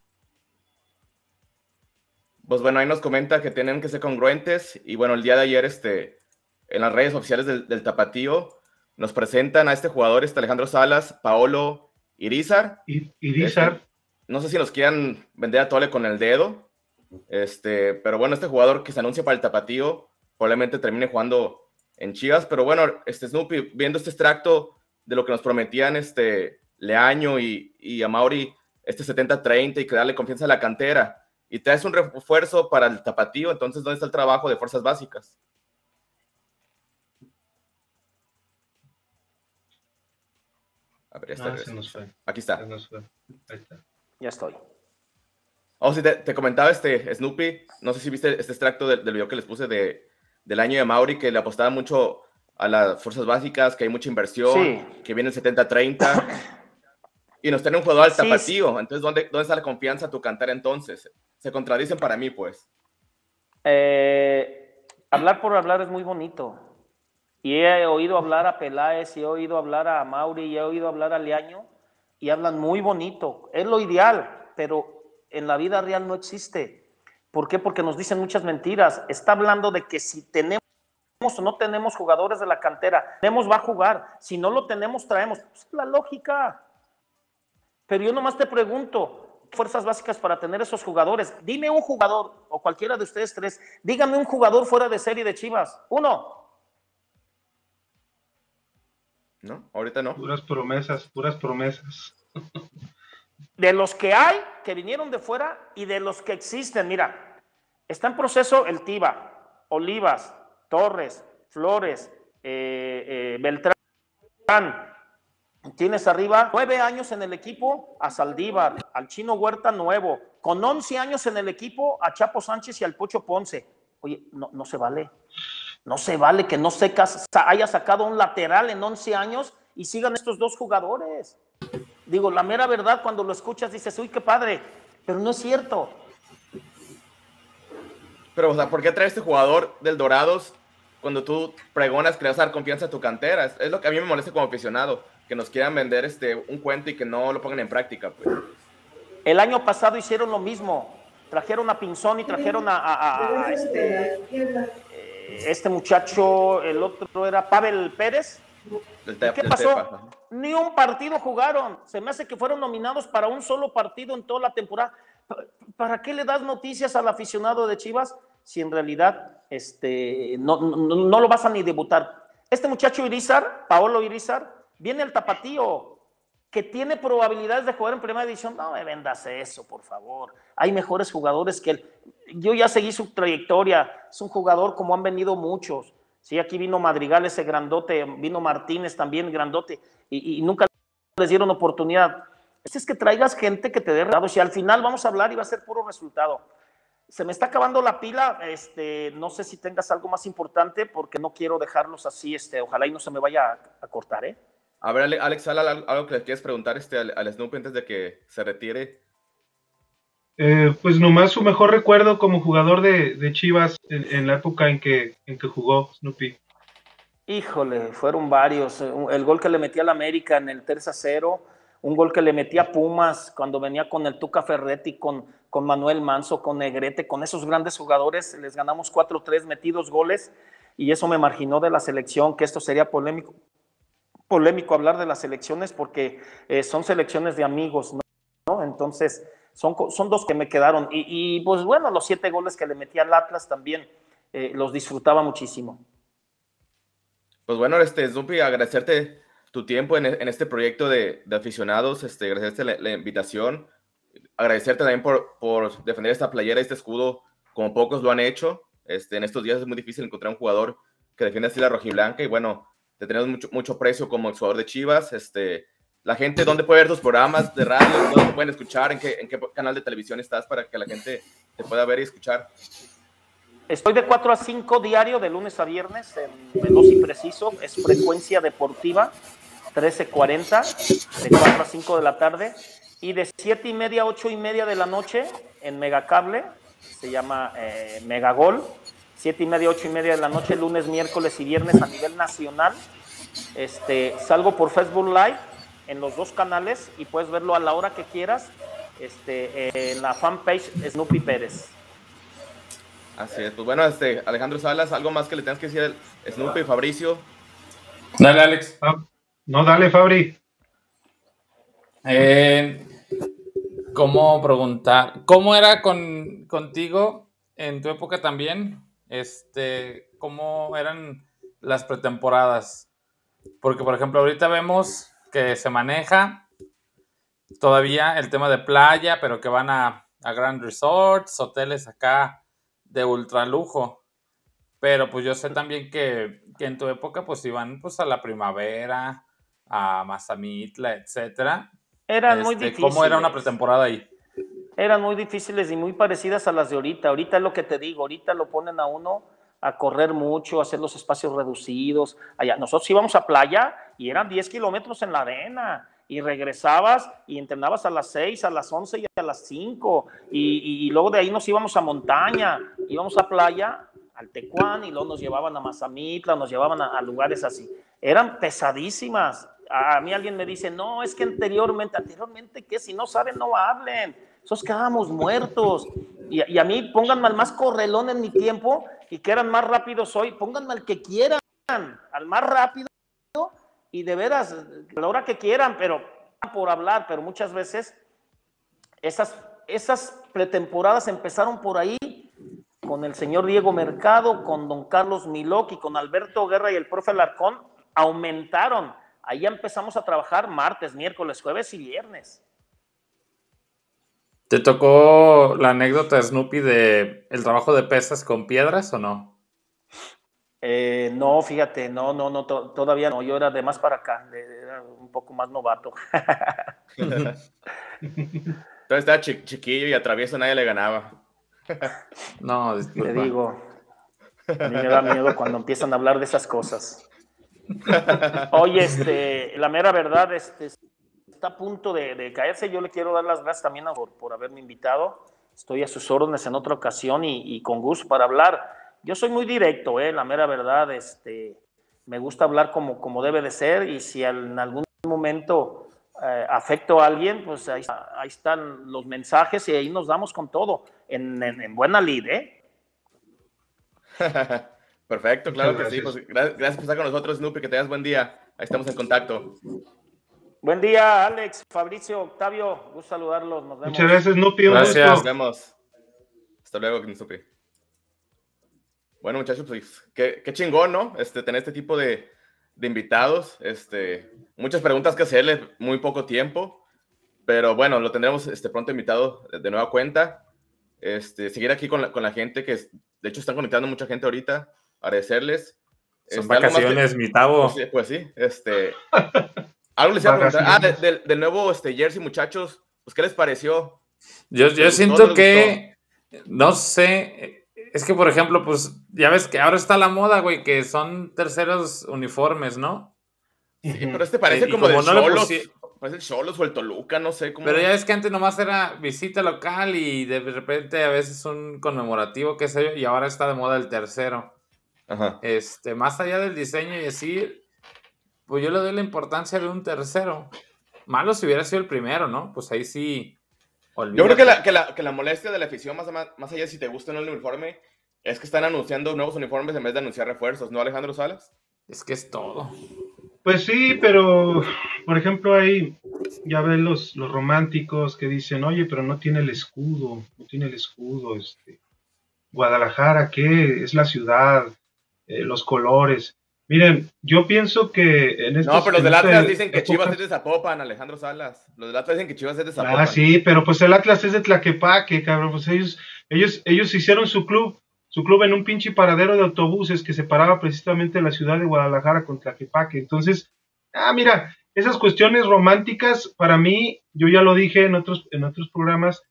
Pues bueno, ahí nos comenta que tienen que ser congruentes. Y bueno, el día de ayer, este, en las redes oficiales del, del Tapatío, nos presentan a este jugador, este Alejandro Salas, Paolo Irizar. Irizar. Este, no sé si nos quieran vender a Tole con el dedo. Este, pero bueno, este jugador que se anuncia para el tapatío probablemente termine jugando en Chivas. Pero bueno, este Snoopy, viendo este extracto de lo que nos prometían este Leaño y, y a Mauri, este 70-30 y que darle confianza a la cantera. Y traes un refuerzo para el tapatío, entonces, ¿dónde está el trabajo de fuerzas básicas? A ver, está. Ah, Aquí está. Ya estoy. Oh, sí, te, comentaba este Snoopy, no sé si viste este extracto del, video que les puse de, del año de Mauri, que le apostaba mucho a las fuerzas básicas, que hay mucha inversión, que viene el 70-30, y nos tiene un jugador al tapatío. Entonces, ¿dónde, ¿dónde está la confianza tu cantar entonces? Se contradicen para mí, pues. Eh, hablar por hablar es muy bonito. Y he oído hablar a Peláez, y he oído hablar a Mauri, y he oído hablar a Leaño, y hablan muy bonito. Es lo ideal, pero en la vida real no existe. ¿Por qué? Porque nos dicen muchas mentiras. Está hablando de que si tenemos o no tenemos jugadores de la cantera, tenemos va a jugar. Si no lo tenemos, traemos. Es la lógica. Pero yo nomás te pregunto, fuerzas básicas para tener esos jugadores. Dime un jugador, o cualquiera de ustedes tres, dígame un jugador fuera de serie de Chivas. Uno. ¿no? Ahorita no. Puras promesas, puras promesas. De los que hay, que vinieron de fuera, y de los que existen, mira, está en proceso el Tiba, Olivas, Torres, Flores, eh, eh, Beltrán. Tienes arriba nueve años en el equipo a Saldívar, al Chino Huerta nuevo, con once años en el equipo a Chapo Sánchez y al Pocho Ponce. Oye, no, no se vale. No se vale que no Secas haya sacado un lateral en 11 años y sigan estos dos jugadores. Digo, la mera verdad, cuando lo escuchas dices, uy, qué padre, pero no es cierto. Pero, o sea, ¿por qué trae este jugador del Dorados cuando tú pregonas que le vas a dar confianza a tu cantera? Es, lo que a mí me molesta como aficionado, que nos quieran vender este, un cuento y que no lo pongan en práctica. Pues. El año pasado hicieron lo mismo. Trajeron a Pinzón y trajeron a, este, este muchacho, el otro era Pavel Pérez. ¿Qué pasó? Ni un partido jugaron. Se me hace que fueron nominados para un solo partido en toda la temporada. ¿Para qué le das noticias al aficionado de Chivas si en realidad este, no, no, lo vas a ni debutar? Este muchacho Irizar, Paolo Irizar, viene al tapatío, que tiene probabilidades de jugar en primera división. No me vendas eso, por favor. Hay mejores jugadores que él yo ya seguí su trayectoria, es un jugador como han venido muchos. Sí, aquí vino Madrigal, ese grandote, vino Martínez también, grandote, y, nunca les dieron oportunidad. Es que traigas gente que te dé resultados y al final vamos a hablar y va a ser puro resultado. Se me está acabando la pila, este, no sé si tengas algo más importante porque no quiero dejarlos así, este, ojalá y no se me vaya a, cortar, ¿eh? A ver, Alex, algo que le quieres preguntar este, al, al antes de que se retire. Eh, pues nomás su mejor recuerdo como jugador de, Chivas en, la época en que, en que jugó Snoopy. Híjole, fueron varios. El gol que le metí al América en el tercer 0 un gol que le metía a Pumas cuando venía con el Tuca Ferretti, con, con Manuel Manso, con Negrete, con esos grandes jugadores, les ganamos 4-3 metidos goles y eso me marginó de la selección, que esto sería polémico, polémico hablar de las selecciones porque eh, son selecciones de amigos, ¿no? Entonces, son, son dos que me quedaron. Y, pues bueno, los siete goles que le metí al Atlas también eh, los disfrutaba muchísimo. Pues bueno, este, Zupi, agradecerte tu tiempo en, este proyecto de, aficionados, este, agradecerte la, invitación, agradecerte también por, por, defender esta playera, este escudo, como pocos lo han hecho. Este, en estos días es muy difícil encontrar un jugador que defienda así la rojiblanca y bueno, te tenemos mucho, mucho precio como jugador de Chivas. Este, la gente, ¿dónde puede ver tus programas de radio? ¿Dónde pueden escuchar? ¿En qué, ¿En qué canal de televisión estás para que la gente te pueda ver y escuchar? Estoy de 4 a 5 diario, de lunes a viernes, en Veloz y Preciso, es frecuencia deportiva, 13.40, de 4 a 5 de la tarde, y de 7 y media a 8 y media de la noche en Megacable, se llama eh, Megagol, 7 y media, 8 y media de la noche, lunes, miércoles y viernes a nivel nacional. Este, salgo por Facebook Live en los dos canales y puedes verlo a la hora que quieras este, en la fanpage Snoopy Pérez. Así es, pues bueno, este, Alejandro Salas, ¿algo más que le tengas que decir a Snoopy, Fabricio? Dale, Alex. Ah, no, dale, Fabri. Eh, ¿Cómo preguntar? ¿Cómo era con, contigo en tu época también? Este, ¿Cómo eran las pretemporadas? Porque, por ejemplo, ahorita vemos que se maneja todavía el tema de playa, pero que van a, a Grand Resorts, hoteles acá de ultralujo. Pero pues yo sé también que, en tu época pues iban pues a la primavera, a Mazamitla, etcétera. Eran muy difíciles. ¿Cómo era una pretemporada ahí? Eran muy difíciles y muy parecidas a las de ahorita. Ahorita es lo que te digo, ahorita lo ponen a uno a correr mucho, a hacer los espacios reducidos. Allá, nosotros íbamos a playa y eran 10 kilómetros en la arena y regresabas y entrenabas a las 6, a las 11 y a las 5 y, luego de ahí nos íbamos a montaña, íbamos a playa, al Tecuán y luego nos llevaban a Mazamitla, nos llevaban a, lugares así. Eran pesadísimas. A mí alguien me dice, no, es que anteriormente, anteriormente, ¿qué? Si no saben, no hablen. Esos quedábamos muertos. Y, y, a mí pónganme al más correlón en mi tiempo y que eran más rápidos hoy, pónganme al que quieran, al más rápido y de veras, la hora que quieran, pero por hablar, pero muchas veces esas, esas pretemporadas empezaron por ahí con el señor Diego Mercado, con don Carlos Miloc y con Alberto Guerra y el profe Larcón, aumentaron. Ahí empezamos a trabajar martes, miércoles, jueves y viernes. ¿Te tocó la anécdota, Snoopy, de el trabajo de pesas con piedras o no? Eh, no, fíjate, no, no, no, todavía no. Yo era de más para acá, era un poco más novato. Entonces estaba chiquillo y atravieso nadie le ganaba. no, Te digo, a mí me da miedo cuando empiezan a hablar de esas cosas. Oye, este, la mera verdad, este, está a punto de, caerse. Yo le quiero dar las gracias también por, por haberme invitado. Estoy a sus órdenes en otra ocasión y, y con gusto para hablar yo soy muy directo, eh, la mera verdad, este, me gusta hablar como, como debe de ser y si en algún momento eh, afecto a alguien, pues ahí, están los mensajes y ahí nos damos con todo, en, buena lid, ¿eh? Perfecto, claro que sí. Pues, gracias, por estar con nosotros, Snoopy, que tengas buen día. Ahí estamos en contacto. Buen día, Alex, Fabricio, Octavio, gusto saludarlos. Nos vemos. Muchas gracias, Snoopy. gracias. Nos vemos. Hasta luego, Snoopy. Bueno, muchachos, pues qué, chingón, ¿no? Este, tener este tipo de, invitados. Este, muchas preguntas que hacerle, muy poco tiempo. Pero bueno, lo tendremos este, pronto invitado de nueva cuenta. Este, seguir aquí con la, con la gente que, de hecho, están conectando mucha gente ahorita. Agradecerles. Son este, vacaciones, mi tabo. Pues, pues, sí, este. algo les iba a preguntar. Ah, del nuevo este, jersey, muchachos. Pues, ¿qué les pareció? Yo, yo siento que, no sé, es que, por ejemplo, pues ya ves que ahora está la moda, güey, que son terceros uniformes, ¿no? Sí, pero este parece como, de cholos. Parece el Cholos o el Toluca, no sé cómo. Pero ya es que antes nomás era visita local y de repente a veces un conmemorativo, qué sé yo, y ahora está de moda el tercero. Ajá. Este, más allá del diseño y decir, pues yo le doy la importancia de un tercero. Malo si hubiera sido el primero, ¿no? Pues ahí sí. Yo creo que la, que, la, que la, molestia de la afición, más, más allá de si te gusta o no el uniforme, es que están anunciando nuevos uniformes en vez de anunciar refuerzos, ¿no, Alejandro Salas? Es que es todo. Pues sí, pero por ejemplo ahí ya ven los, los románticos que dicen, oye, pero no tiene el escudo, no tiene el escudo, este, Guadalajara, ¿qué? Es la ciudad, eh, los colores. Miren, yo pienso que en No, pero los del Atlas dicen que Chivas es de Zapopan, Alejandro Salas. Los del Atlas dicen que Chivas es de Zapopan. Ah, sí, pero pues el Atlas es de Tlaquepaque, cabrón. Pues ellos, ellos, ellos hicieron su club su club en un pinche paradero de autobuses que separaba precisamente la ciudad de Guadalajara con Tlaquepaque. Entonces, ah, mira, esas cuestiones románticas, para mí, yo ya lo dije en otros, en otros programas,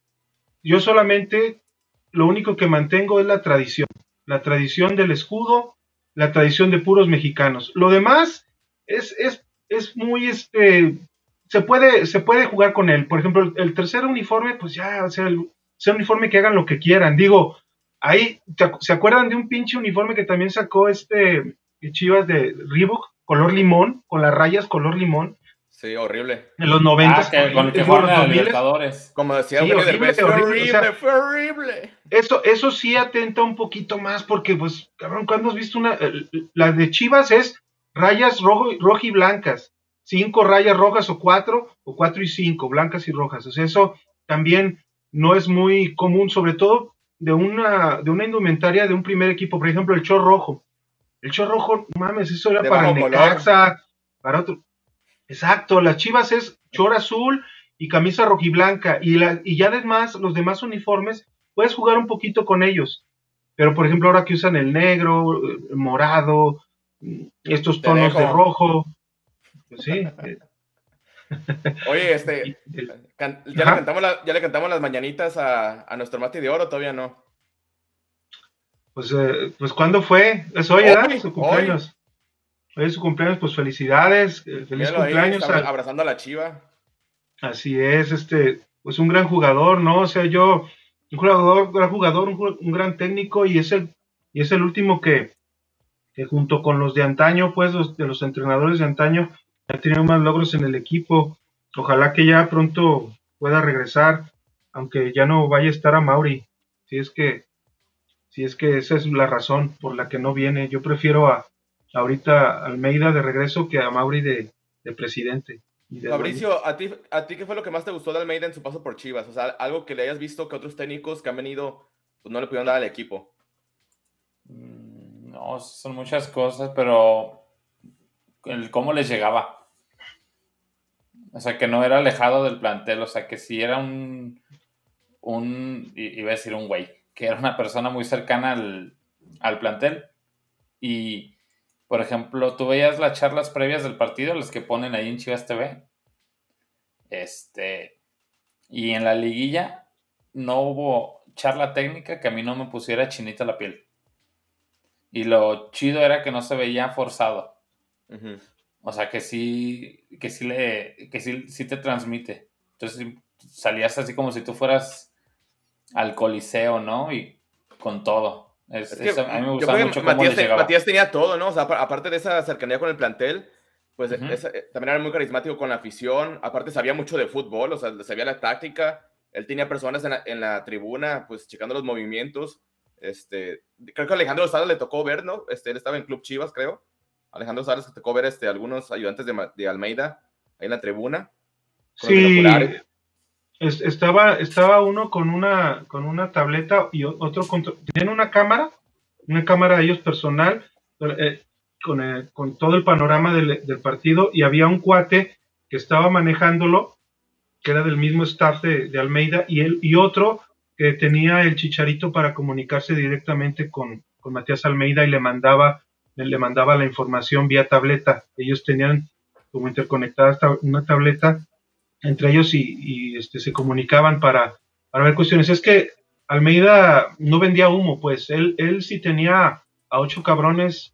yo solamente lo único que mantengo es la tradición, la tradición del escudo, la tradición de puros mexicanos. Lo demás es, es, es muy, este, se puede, se puede jugar con él. Por ejemplo, el, tercer uniforme, pues ya, o sea, el, sea uniforme que hagan lo que quieran. Digo, Ahí, ¿se acuerdan de un pinche uniforme que también sacó este Chivas de Reebok, color limón, con las rayas color limón? Sí, horrible. En los 90 ah, con el que fueron los Libertadores. Como decía sí, horrible, fue horrible, fue horrible. Eso, eso sí atenta un poquito más, porque, pues, cabrón, cuando has visto una. La de Chivas es rayas rojo, rojo y blancas. Cinco rayas rojas o cuatro, o cuatro y cinco, blancas y rojas. O sea, eso también no es muy común, sobre todo de una, de una indumentaria de un primer equipo, por ejemplo, el Chor Rojo. El Chor Rojo, mames, eso era para Necaxa, para otro. Exacto, las Chivas es Chor Azul y camisa rojiblanca, y, la, y ya además, los demás uniformes, puedes jugar un poquito con ellos. Pero, por ejemplo, ahora que usan el negro, el morado, estos tonos de rojo, pues sí. Oye, este, ¿ya, le cantamos ¿ya le cantamos las mañanitas a, a nuestro Mati de Oro? Todavía no. Pues, eh, pues ¿cuándo fue? Es hoy, ¿verdad? Su cumpleaños. Hoy. es su cumpleaños, pues felicidades, eh, feliz cumpleaños. abrazando a la chiva. Así es, este, pues un gran jugador, ¿no? O sea, yo, un jugador, gran jugador, un, gran técnico y es el, y es el último que, que junto con los de antaño, pues, de los entrenadores de antaño, ha tenido más logros en el equipo. Ojalá que ya pronto pueda regresar, aunque ya no vaya a estar a Mauri. Si es que, si es que esa es la razón por la que no viene. Yo prefiero a ahorita Almeida de regreso que a Mauri de, presidente. Fabricio, ¿a ti, ¿a ti qué fue lo que más te gustó de Almeida en su paso por Chivas? O sea, algo que le hayas visto que otros técnicos que han venido pues no le pudieron dar al equipo. Mm, no, son muchas cosas, pero el cómo les llegaba. O sea, que no era alejado del plantel, o sea, que si era un, un, iba a decir un güey, que era una persona muy cercana al, al plantel. Y, por ejemplo, tú veías las charlas previas del partido, las que ponen ahí en Chivas TV. Este, y en la liguilla no hubo charla técnica que a mí no me pusiera chinita la piel. Y lo chido era que no se veía forzado. O sea, que sí, que sí le, que sí, sí te transmite. Entonces salías así como si tú fueras al coliseo, ¿no? Y con todo. Es, a mí me gusta mucho cómo Matías, Matías tenía todo, ¿no? O sea, aparte de esa cercanía con el plantel, pues eh, también era muy carismático con la afición. Aparte sabía mucho de fútbol, o sea, sabía la táctica. Él tenía personas en la, en la tribuna, pues checando los movimientos. Este, creo que a Alejandro Lozada le tocó ver, ¿no? Este, él estaba en Club Chivas, creo. Alejandro Salas, que tocó ver este, algunos ayudantes de, Almeida ahí en la tribuna. Sí, estaba, estaba uno con una, con una tableta y otro con... Una cámara, una cámara de ellos personal, eh, con, eh, con, todo el panorama del, partido y había un cuate que estaba manejándolo, que era del mismo staff de, Almeida, y, él, y otro que tenía el chicharito para comunicarse directamente con, con Matías Almeida y le mandaba le mandaba la información vía tableta. Ellos tenían como interconectada una tableta entre ellos y, este, se comunicaban para, para ver cuestiones. Es que Almeida no vendía humo, pues. Él, él sí tenía a ocho cabrones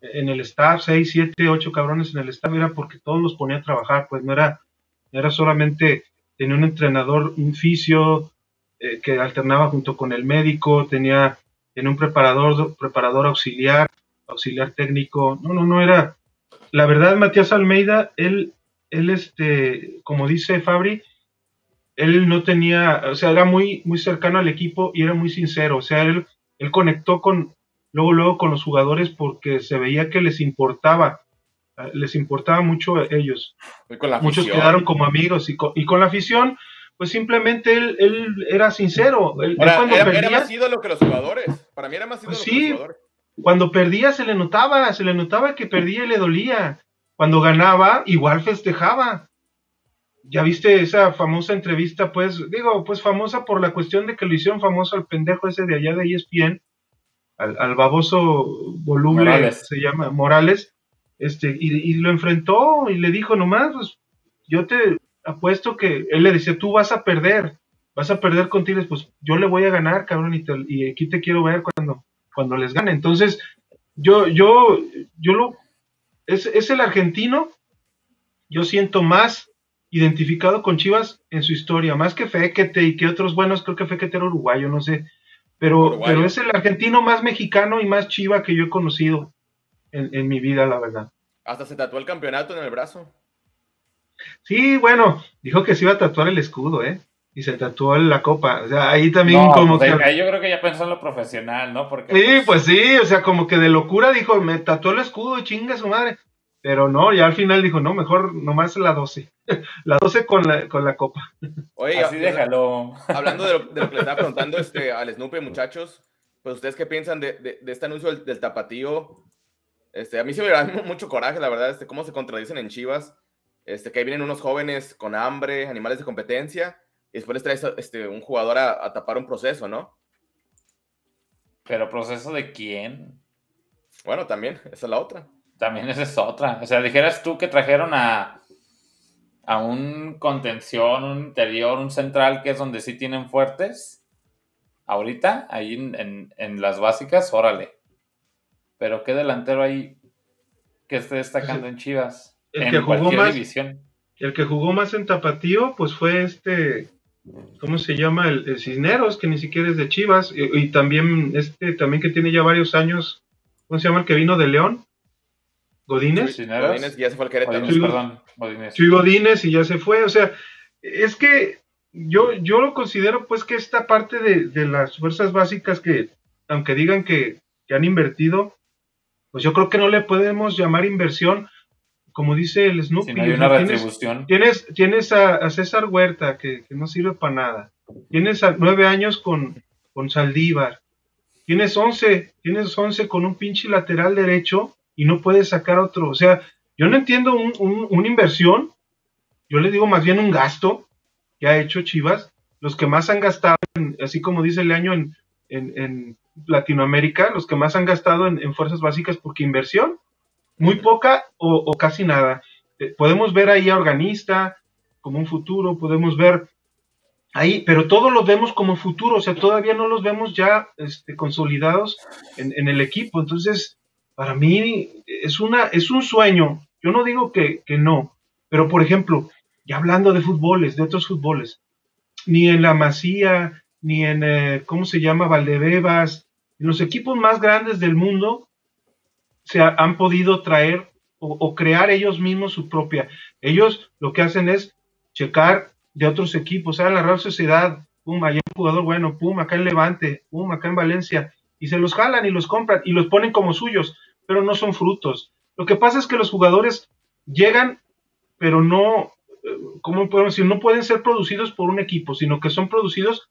en el staff, seis, siete, ocho cabrones en el staff, era porque todos los ponía a trabajar, pues. No era, era solamente, tenía un entrenador, un fisio, eh, que alternaba junto con el médico, tenía, tenía un preparador, preparador auxiliar, auxiliar técnico, no, no, no era, la verdad Matías Almeida, él, él este, como dice Fabri, él no tenía, o sea, era muy, muy cercano al equipo y era muy sincero, o sea, él, él conectó con, luego, luego con los jugadores porque se veía que les importaba, eh, les importaba mucho a ellos. Muchos quedaron como amigos y con, y con, la afición, pues simplemente él, él era sincero. Él, cuando era, perdía, era, más ídolo que los jugadores. Para mí era más ídolo pues sí, que los jugadores. Cuando perdía se le notaba, se le notaba que perdía y le dolía. Cuando ganaba, igual festejaba. Ya viste esa famosa entrevista, pues, digo, pues famosa por la cuestión de que lo hicieron famoso al pendejo ese de allá de ESPN, al, al baboso voluble, se llama Morales, este, y, y, lo enfrentó y le dijo nomás, pues, yo te apuesto que él le decía, tú vas a perder, vas a perder con Tigres, pues yo le voy a ganar, cabrón, y, y aquí te quiero ver cuando, cuando les gane. Entonces, yo, yo, yo lo, es, es el argentino, yo siento más identificado con Chivas en su historia, más que Fequete y que otros buenos, creo que Fequete era uruguayo, no sé, pero, pero es el argentino más mexicano y más chiva que yo he conocido en, en, mi vida, la verdad. Hasta se tatuó el campeonato en el brazo. Sí, bueno, dijo que se iba a tatuar el escudo, ¿eh? Y se tatuó la copa. O sea, ahí también como pues, que... yo creo que ya pensó en lo profesional, ¿no? Porque, sí, pues... pues... sí, o sea, como que de locura dijo, me tatuó el escudo, chinga su madre. Pero no, ya al final dijo, no, mejor nomás la 12. la 12 con la, con la copa. Oye, así déjalo. Hablando de lo, de lo, que le estaba preguntando este, al Snoopy, muchachos, pues ustedes qué piensan de, de, de este anuncio del, del, tapatío. Este, a mí sí me da mucho coraje, la verdad, este, cómo se contradicen en Chivas. Este, que ahí vienen unos jóvenes con hambre, animales de competencia, y después les traes este, un jugador a, a tapar un proceso, ¿no? ¿Pero proceso de quién? Bueno, también, esa es la otra. También esa es otra. O sea, dijeras tú que trajeron a, a un contención, un interior, un central, que es donde sí tienen fuertes. Ahorita, ahí en, en, en las básicas, órale. Pero qué delantero ahí que esté destacando en Chivas el que jugó más, El que jugó más en Tapatío, pues fue este, ¿cómo se llama? El, Cisneros, que ni siquiera es de Chivas, y, también este, también que tiene ya varios años, ¿cómo se llama? El que vino de León. Godínez. Godínez ya se fue al Querétaro. perdón, Godínez. Godínez y ya se fue, o sea, es que yo, yo lo considero pues que esta parte de, de las fuerzas básicas que, aunque digan que, que han invertido, pues yo creo que no le podemos llamar inversión como dice el Snoopy, tienes, tienes, a, César Huerta, que, no sirve para nada. Tienes a nueve años con, con Saldívar. Tienes once, tienes once con un pinche lateral derecho y no puedes sacar otro. O sea, yo no entiendo un, una inversión, yo le digo más bien un gasto que ha hecho Chivas. Los que más han gastado, así como dice el año en, en, Latinoamérica, los que más han gastado en, en fuerzas básicas, porque inversión muy poca o, casi nada. Eh, podemos ver ahí a Organista como un futuro, podemos ver ahí, pero todo lo vemos como futuro, o sea, todavía no los vemos ya este, consolidados en, el equipo. Entonces, para mí es, una, es un sueño. Yo no digo que, no, pero por ejemplo, ya hablando de fútboles, de otros fútboles, ni en la Masía, ni en, eh, ¿cómo se llama? Valdebebas, en los equipos más grandes del mundo, se han podido traer o, crear ellos mismos su propia. Ellos lo que hacen es checar de otros equipos, sea, la Real Sociedad, pum, hay un jugador bueno, pum, acá en Levante, pum, acá en Valencia, y se los jalan y los compran y los ponen como suyos, pero no son frutos. Lo que pasa es que los jugadores llegan, pero no, eh, ¿cómo podemos decir? No pueden ser producidos por un equipo, sino que son producidos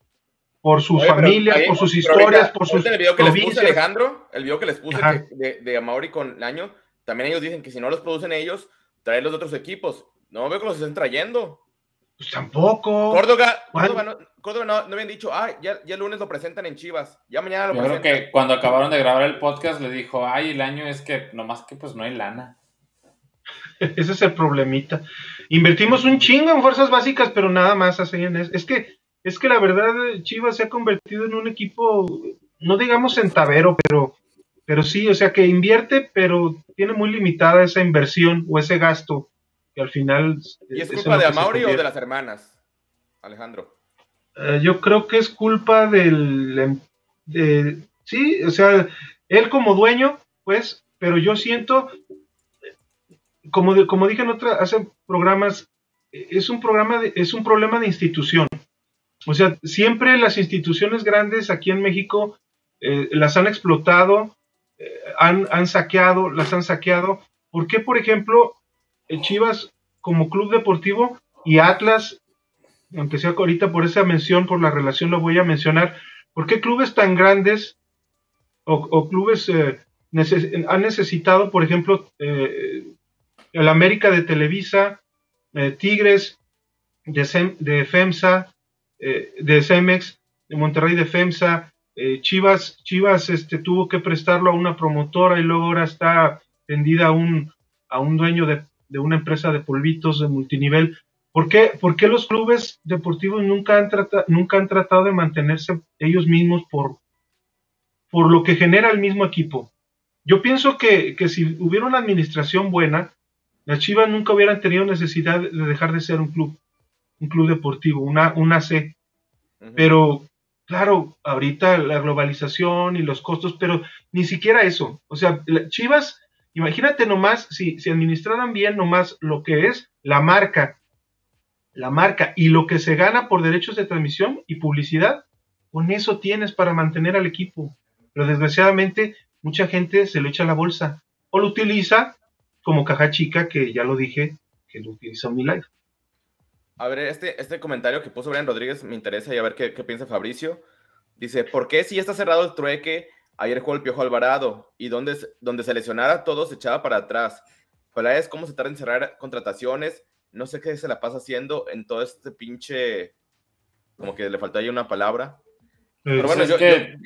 por sus familias, por sus historias, por sus el video que les puse Alejandro, el video que les puse de, de Amauri con Año, también ellos dicen que si no los producen ellos, traerlos de otros equipos. No veo que los estén trayendo. Pues tampoco. Córdoba, Córdoba, no, Córdoba no, no, habían dicho, ah, ya, ya el lunes lo presentan en Chivas, ya mañana lo Yo presentan. creo que cuando acabaron de grabar el podcast le dijo, ay, el año es que nomás que pues no hay lana. Ese es el problemita. Invertimos un chingo en fuerzas básicas, pero nada más hacen es, es que es que la verdad Chivas se ha convertido en un equipo, no digamos centavero, pero, pero sí, o sea que invierte, pero tiene muy limitada esa inversión o ese gasto al final... ¿Y es culpa de Amauri o de las hermanas, Alejandro? Eh, yo creo que es culpa del... Em, de, sí, o sea, él como dueño, pues, pero yo siento, como, como dije en otra, hace programas, es un programa, de, es un problema de institución. O sea, siempre las instituciones grandes aquí en México eh, las han explotado, eh, han, han, saqueado, las han saqueado. ¿Por qué, por ejemplo, Chivas como club deportivo y Atlas, aunque sea ahorita por esa mención, por la relación lo voy a mencionar, ¿por qué clubes tan grandes o, clubes eh, han necesitado, por ejemplo, el América de Televisa, Tigres de, de FEMSA, eh, de Cemex, de Monterrey de FEMSA, eh, Chivas, Chivas este, tuvo que prestarlo a una promotora y luego ahora está vendida a un, a un dueño de, una empresa de polvitos de multinivel. ¿Por qué, los clubes deportivos nunca han, nunca han tratado de mantenerse ellos mismos por, por lo que genera el mismo equipo? Yo pienso que, que si hubiera una administración buena, las Chivas nunca hubieran tenido necesidad de dejar de ser un club un club deportivo, una, una C. Pero, claro, ahorita la globalización y los costos, pero ni siquiera eso. O sea, Chivas, imagínate nomás, si, si administraran bien nomás lo que es la marca, la marca y lo que se gana por derechos de transmisión y publicidad, con eso tienes para mantener al equipo. Pero desgraciadamente mucha gente se lo echa a la bolsa o lo utiliza como caja chica, que ya lo dije, que lo utiliza mi life. A ver, este, este comentario que puso Brian Rodríguez me interesa y a ver qué, piensa Fabricio. Dice, ¿por qué si está cerrado el trueque, ayer jugó el Piojo Alvarado y donde, donde se lesionara todo se echaba para atrás? ¿Cuál es cómo se tarda en cerrar contrataciones? No sé qué se la pasa haciendo en todo este pinche... Como que le faltó ahí una palabra. Pero bueno, yo,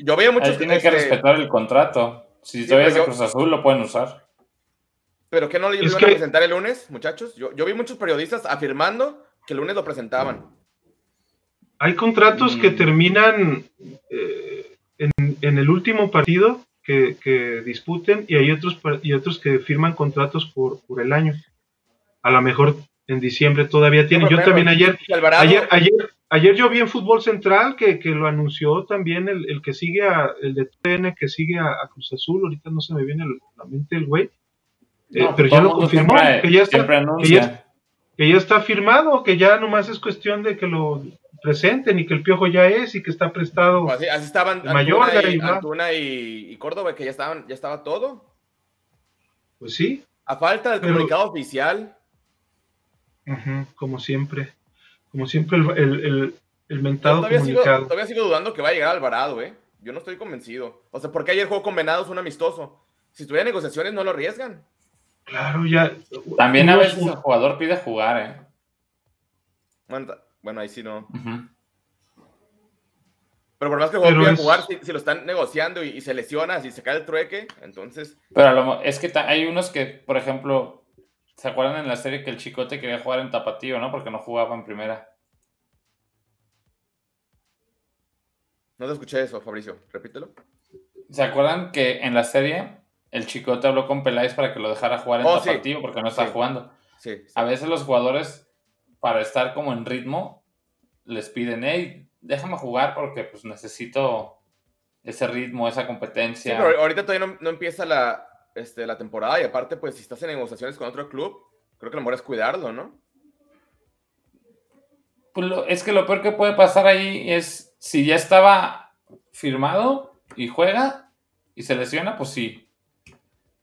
yo, veo muchos... Tiene que respetar el contrato. Si todavía es de Cruz Azul, lo pueden usar. ¿Pero qué no le iban a presentar el lunes, muchachos? Yo, yo vi muchos periodistas afirmando que el lunes lo presentaban. Hay contratos que mm. terminan eh, en, el último partido que, disputen y hay otros, y otros que firman contratos por, por el año. A lo mejor en diciembre todavía tienen. yo también ayer, ayer, ayer, ayer yo vi en Fútbol Central que, lo anunció también el, que sigue a, el de TN que sigue a, Cruz Azul, ahorita no se me viene a la mente el güey. Eh, pero ya lo confirmó, que ya está, que ya está firmado, que ya nomás es cuestión de que lo presenten y que el piojo ya es y que está prestado. Pues así, estaban mayor Antuna, y, Córdoba, que ya estaban, ya estaba todo. Pues sí. A falta del comunicado oficial. como siempre. Como siempre el, el, el, mentado todavía comunicado. Sigo, todavía sigo dudando que va a llegar Alvarado, ¿eh? Yo no estoy convencido. O sea, porque ayer jugó con Venados un amistoso. Si tuviera negociaciones, no lo arriesgan. Claro, ya. También a veces el jugador pide jugar, ¿eh? Bueno, ahí sí no. Pero por más que el jugador pida jugar, si, lo están negociando y, se lesiona, si se cae el trueque, entonces. Pero es que hay unos que, por ejemplo, ¿se acuerdan en la serie que el Chicote quería jugar en Tapatío, ¿no? Porque no jugaba en primera. No te escuché eso, Fabricio. Repítelo. ¿Se acuerdan que en la serie el Chicote habló con Peláez para que lo dejara jugar en oh, Tapatío porque no está jugando. A veces los jugadores, para estar como en ritmo, les piden, hey, déjame jugar porque pues necesito ese ritmo, esa competencia. pero ahorita todavía no, empieza la, este, la temporada y aparte, pues si estás en negociaciones con otro club, creo que lo mejor es cuidarlo, ¿no? Pues es que lo peor que puede pasar ahí es si ya estaba firmado y juega y se lesiona, pues sí,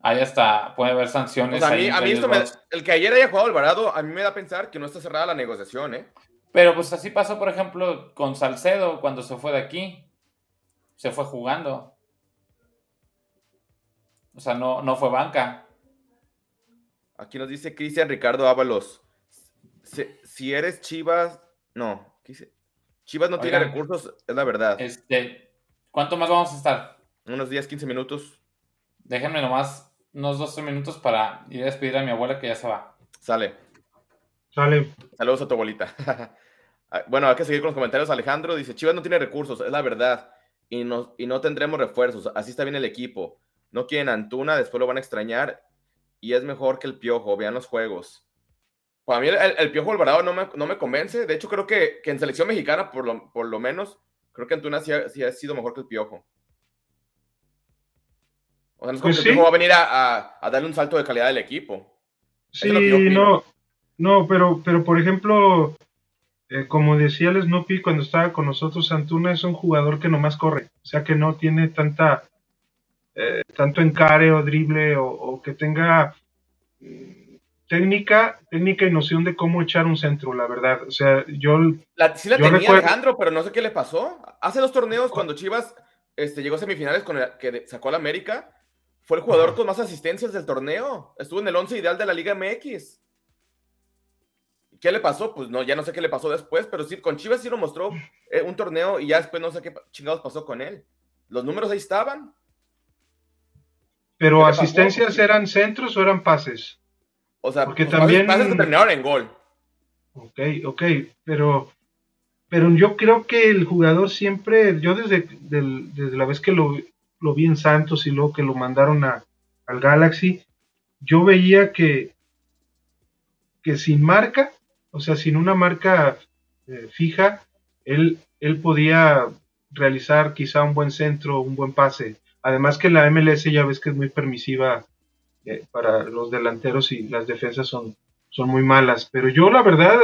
Ahí está, puede haber sanciones. a mí, esto el que ayer haya jugado Alvarado, a mí me da a pensar que no está cerrada la negociación, ¿eh? Pero pues así pasó, por ejemplo, con Salcedo cuando se fue de aquí. Se fue jugando. O sea, no, no fue banca. Aquí nos dice Cristian Ricardo Ábalos. Si, eres Chivas, no. Chivas no tiene recursos, es la verdad. Este, ¿Cuánto más vamos a estar? Unos 10, 15 minutos. Déjenme nomás unos 12 minutos para ir a despedir a mi abuela que ya se va. Sale. Sale. Saludos a tu abuelita. Ah, bueno, hay que seguir con los comentarios. Alejandro dice, Chivas no tiene recursos, es la verdad. Y no, y no tendremos refuerzos. Así está bien el equipo. No quieren Antuna, después lo van a extrañar. Y es mejor que el Piojo. Vean los juegos. Para mí el, Piojo Alvarado no me, no me, convence. De hecho, creo que, que en selección mexicana, por lo, por lo menos, creo que Antuna sí ha, sido mejor que el Piojo. O sea, no es como pues que Piojo va a venir a, a, darle un salto de calidad al equipo. Sí, no, no, pero, pero por ejemplo, eh, como decía el Snoopy cuando estaba con nosotros, Antuna es un jugador que nomás corre, o sea que no tiene tanta, eh, tanto encare o drible o, que tenga mm, técnica, técnica y noción de cómo echar un centro, la verdad. O sea, yo. La, sí la tenía Alejandro, pero no sé qué le pasó. Hace dos torneos, cuando Chivas este, llegó a semifinales con el, que sacó a la América, fue el jugador con más asistencias del torneo. Estuvo en el 11 ideal de la Liga MX. ¿Qué le pasó? Pues no, ya no sé qué le pasó después, pero sí, con Chivas sí lo mostró eh, un torneo y ya después no sé qué chingados pasó con él. Los números ahí estaban. ¿Pero asistencias eran centros o eran pases? O sea, porque también. Pases terminaron en gol. Ok, ok, pero. Pero yo creo que el jugador siempre, yo desde, desde la vez que lo, lo, vi en Santos y luego que lo mandaron a, al Galaxy, yo veía que, que sin marca o sea, sin una marca eh, fija, él, él podía realizar quizá un buen centro, un buen pase. Además que la MLS ya ves que es muy permisiva eh, para los delanteros y las defensas son, son muy malas. Pero yo la verdad,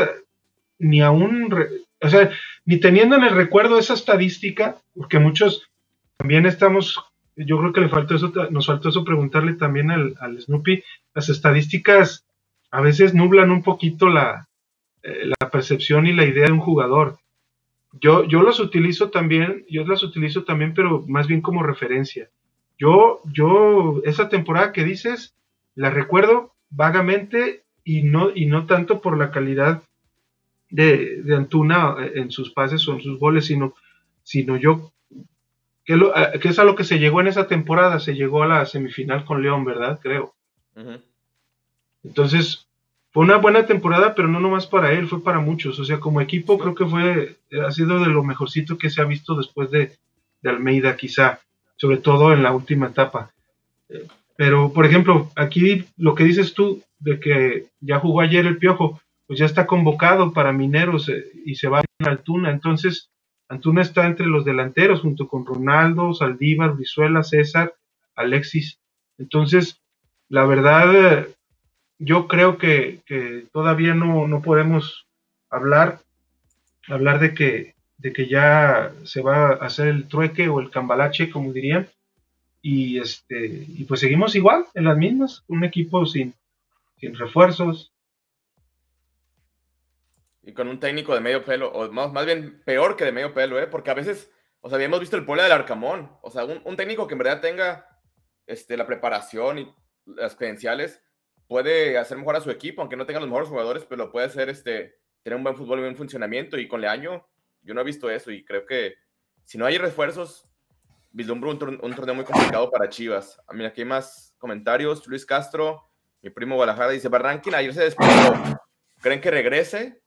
ni aún, o sea, ni teniendo en el recuerdo esa estadística, porque muchos también estamos, yo creo que le faltó eso, nos faltó eso preguntarle también al, al Snoopy, las estadísticas a veces nublan un poquito la, eh, la percepción y la idea de un jugador. Yo, yo los utilizo también, yo las utilizo también, pero más bien como referencia. Yo, yo, esa temporada que dices, la recuerdo vagamente y no, y no tanto por la calidad de, Antuna en sus pases o en sus goles, sino, sino yo, que, eh, es a lo que se llegó en esa temporada, se llegó a la semifinal con León, ¿verdad? Creo. Entonces, fue una buena temporada, pero no nomás para él, fue para muchos. O sea, como equipo creo que fue, ha sido de lo mejorcito que se ha visto después de, Almeida, quizá, sobre todo en la última etapa. Pero, por ejemplo, aquí lo que dices tú, de que ya jugó ayer el Piojo, pues ya está convocado para Mineros eh, y se va a Altuna. Entonces, Antuna está entre los delanteros junto con Ronaldo, Saldívar, Brizuela, César, Alexis. Entonces, la verdad, yo creo que, todavía no, podemos hablar, hablar de que, de que ya se va a hacer el trueque o el cambalache, como dirían, y este y pues seguimos igual en las mismas, un equipo sin, sin refuerzos. Y con un técnico de medio pelo, o más, más bien peor que de medio pelo, ¿eh? porque a veces, o sea, habíamos visto el pole del Arcamón, o sea, un, un técnico que en verdad tenga este, la preparación y las credenciales, puede hacer mejor a su equipo, aunque no tenga los mejores jugadores, pero puede hacer este, tener un buen fútbol un buen funcionamiento. Y con Leaño, yo no he visto eso y creo que si no hay refuerzos, vislumbro un, torneo muy complicado para Chivas. A mí aquí hay más comentarios. Luis Castro, mi primo Guadalajara, dice: Barranquín ayer se despidió. ¿Creen que regrese?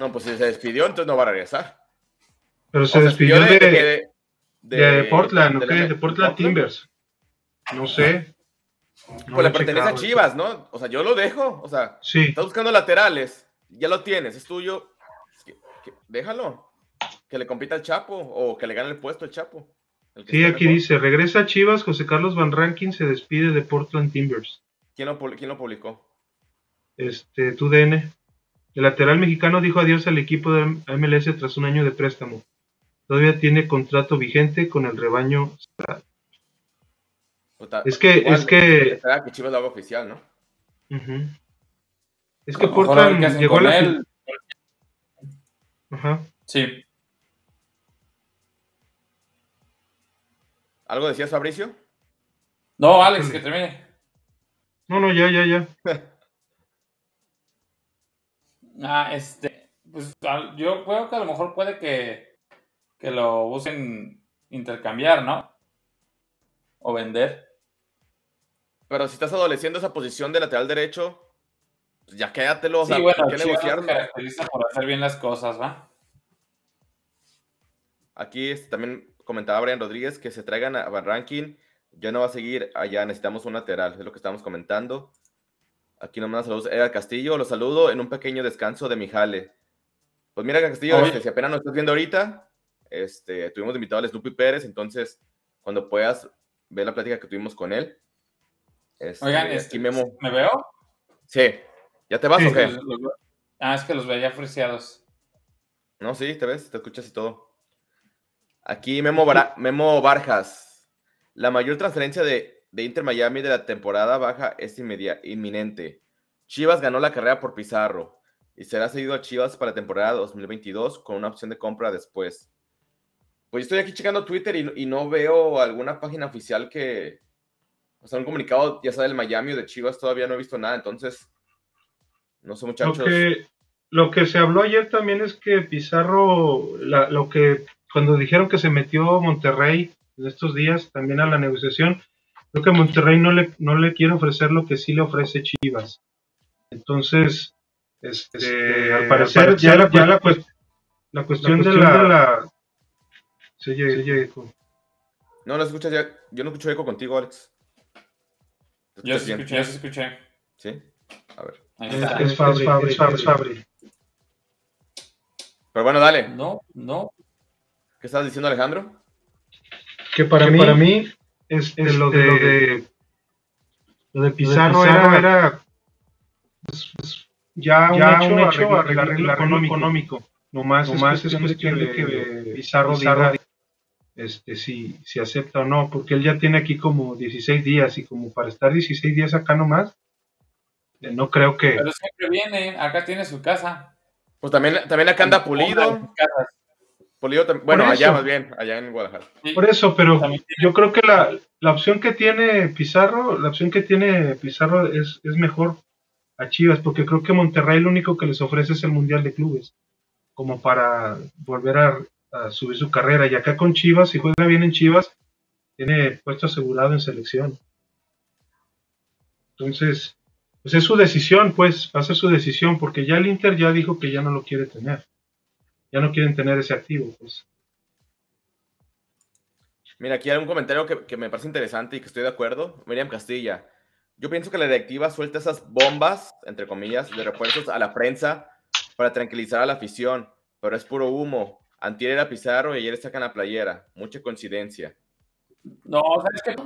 No, pues si se despidió, entonces no va a regresar. Pero se, despidió, de, de, Portland, De Portland Timbers. No sé pues le pertenece a Chivas, ¿no? O sea, yo lo dejo. O sea, sí. estás buscando laterales, ya lo tienes, es tuyo. déjalo. Que le compita al Chapo o que le gane el puesto al Chapo. sí, aquí dice: regresa a Chivas, José Carlos Van Rankin se despide de Portland Timbers. ¿Quién lo, quién lo publicó? Este, tu DN. El lateral mexicano dijo adiós al equipo de MLS tras un año de préstamo. Todavía tiene contrato vigente con el rebaño es que, es que. que Chivas lo haga oficial, ¿no? Es que Portland llegó a la. Él. Ajá. Sí. ¿Algo decías, Fabricio? No, Alex, que termine. No, no, ya, ya, ya. ah, este. Pues yo creo que a lo mejor puede que, que lo usen intercambiar, ¿no? O vender. Pero si estás adoleciendo esa posición de lateral derecho, pues ya quédatelo. Sí, bueno, ¿qué negociar? caracteriza por hacer bien las cosas, ¿va? Aquí también comentaba Brian Rodríguez que se traigan a Van. Ya no va a seguir allá, necesitamos un lateral, es lo que estamos comentando. Aquí nos manda saludos Edgar Castillo. Los saludo en un pequeño descanso de mi jale. Pues mira, Castillo, este, si apenas nos estás viendo ahorita, este, tuvimos invitado a Snoopy Pérez, entonces cuando puedas ver la plática que tuvimos con él. Este, Oigan, este, Memo. ¿me veo? Sí. ¿Ya te vas o qué? ah, es que los veía friciados. No, sí, te ves, te escuchas y todo. Aquí Memo, Memo Barjas. La mayor transferencia de, de, Inter Miami de la temporada baja es inminente. Chivas ganó la carrera por Pizarro y será seguido a Chivas para la temporada 2022 con una opción de compra después. Pues estoy aquí checando Twitter y, no veo alguna página oficial que, o sea, un comunicado, ya sea del Miami o de Chivas, todavía no he visto nada, entonces, no sé muchachos. Lo que, lo que se habló ayer también es que Pizarro, lo que, cuando dijeron que se metió Monterrey en estos días también a la negociación, creo que Monterrey no le, no le quiere ofrecer lo que sí le ofrece Chivas. Entonces, este, este al parecer, ya, la, la, cuestión, de la se oye, eco. No, no escuchas ya. Yo no escucho eco contigo, Alex. Yo sí escuché, yo sí escuché. ¿Sí? A ver. Es, Fabri, es Fabri, es Fabri. Pero bueno, dale. No, no. ¿Qué estás diciendo, Alejandro? Que para mí, para mí es, lo, de, lo de lo de Pizarro, era, pues, pues, ya, ya un hecho, arreglo, económico. económico. No más, es, cuestión de que Pizarro, Pizarro este, si, si acepta o no, porque él ya tiene aquí como 16 días y como para estar 16 días acá nomás, eh, no creo que... Pero siempre viene, acá tiene su casa. Pues también, también acá anda Pulido. Pulido, bueno, allá más bien, allá en Guadalajara. Por eso, pero yo creo que la, la, opción que tiene Pizarro, la opción que tiene Pizarro es, es mejor a Chivas, porque creo que Monterrey lo único que les ofrece es el Mundial de Clubes, como para volver a, a subir su carrera. Y acá con Chivas, si juega bien en Chivas, tiene puesto asegurado en selección. Entonces, pues es su decisión, pues, va a ser su decisión, porque ya el Inter ya dijo que ya no lo quiere tener. Ya no quieren tener ese activo, pues. Mira, aquí hay un comentario que, que, me parece interesante y que estoy de acuerdo. Miriam Castilla. Yo pienso que la directiva suelta esas bombas, entre comillas, de refuerzos a la prensa para tranquilizar a la afición, pero es puro humo. Antier era Pizarro y ayer sacan la playera. Mucha coincidencia. No, ¿sabes qué?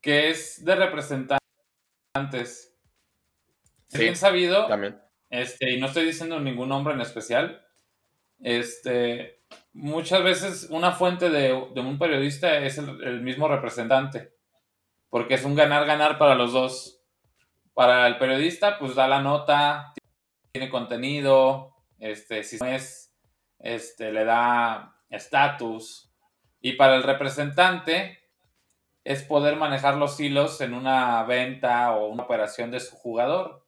Que es de representantes. bien sabido. También. Este, y no estoy diciendo ningún nombre en especial. Este, muchas veces una fuente de, un periodista es el, mismo representante. Porque es un ganar-ganar para los dos. Para el periodista, pues da la nota, tiene contenido. Este, si no es este, le da estatus. Y para el representante es poder manejar los hilos en una venta o una operación de su jugador.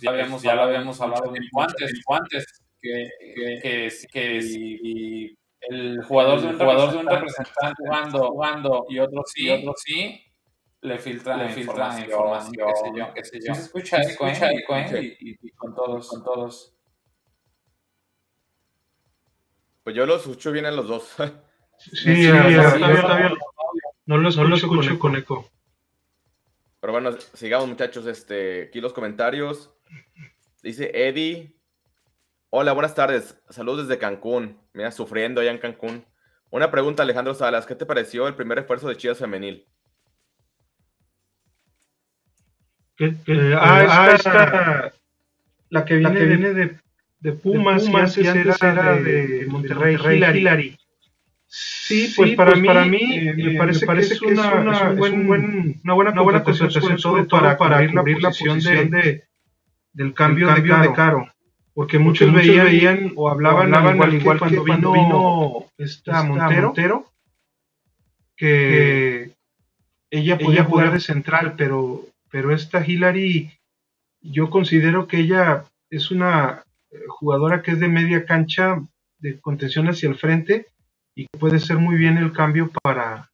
ya, habíamos, ya lo habíamos hablado antes, antes que, que, que, el jugador de un, jugador de un representante jugando, jugando y otro sí, y otro sí le filtra, le filtra información, qué sé yo, qué sé yo. se escucha, escucha ¿eh? y, y, con todos, con todos. Pues yo lo escucho bien en los dos. Sí, está bien, No lo escucho, con, eco. Pero bueno, sigamos muchachos. Este, aquí los comentarios. Dice Eddie. Hola, buenas tardes. Saludos desde Cancún. Mira, sufriendo allá en Cancún. Una pregunta, Alejandro Salas. ¿Qué te pareció el primer esfuerzo de Chivas Femenil? ¿Qué, qué? ah, ah esta, la que viene, la que viene de, de Pumas, y antes, era, de, Monterrey, Hillary. Sí, pues, para, pues, mí, para mí eh, me parece, que es una, una, buena, una buena contratación, sobre todo para, para cubrir la posición de, del cambio, de, caro. Porque muchos, veían, o hablaban, igual, igual, que cuando, vino, vino esta Montero, que ella podía jugar de central, pero, pero esta Hillary, yo considero que ella es una jugadora que es de media cancha, de contención hacia el frente, y puede ser muy bien el cambio para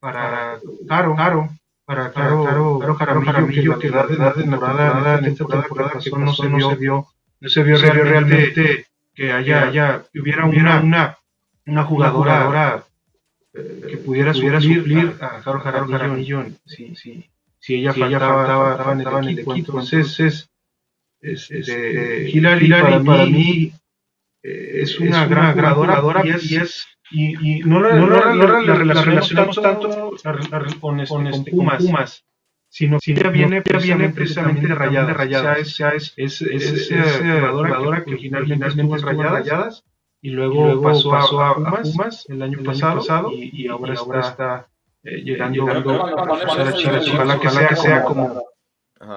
para Caro, Caro, para Caro, Caro, Caro Jaramillo, que, la de la temporada, en esta temporada que no se, no se vio, no se vio realmente que haya, haya hubiera una, una, una jugadora, eh, que pudiera, suplir, a Caro Jaramillo, sí, sí, si ella faltaba, en el equipo. Entonces, es, es, este, Hillary, para, mí, eh, es una gran jugadora, y es, y, no, la, relacionamos tanto, con, este, Pumas, sino que ella viene, viene precisamente de rayadas. O sea, es, es, es, jugadora, que originalmente estuvo en rayadas, y luego, pasó, a, Pumas, el año pasado, y, ahora, está, eh, llegando, ojalá que sea, sea como,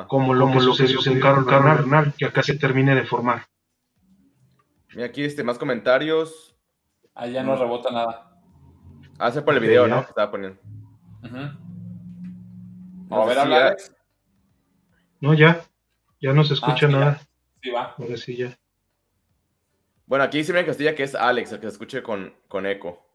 como lo que sucedió en Carlos Bernal, que acá se termine de formar. Mira aquí este, más comentarios. Ahí ya no rebota nada. Ah, por el video, ¿no? Que estaba poniendo. A ver, habla No, ya. Ya no se escucha ah, nada. Sí, va. Ahora sí, ya. Bueno, aquí dice en Castilla que es Alex, el que se escuche con, con eco.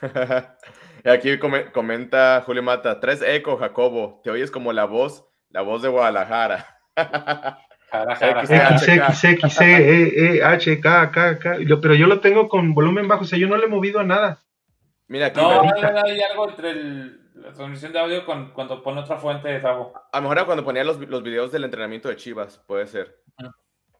y aquí comenta Julio Mata, tres eco, Jacobo. Te oyes como la voz, la voz de Guadalajara. X, X, X, E, E, H, K, K, K. Pero yo lo tengo con volumen bajo, o sea, yo no le he movido a nada. Mira, aquí no, hay algo entre la transmisión de audio cuando pone otra fuente de Tavo. A lo mejor era cuando ponía los, los videos del entrenamiento de Chivas, puede ser.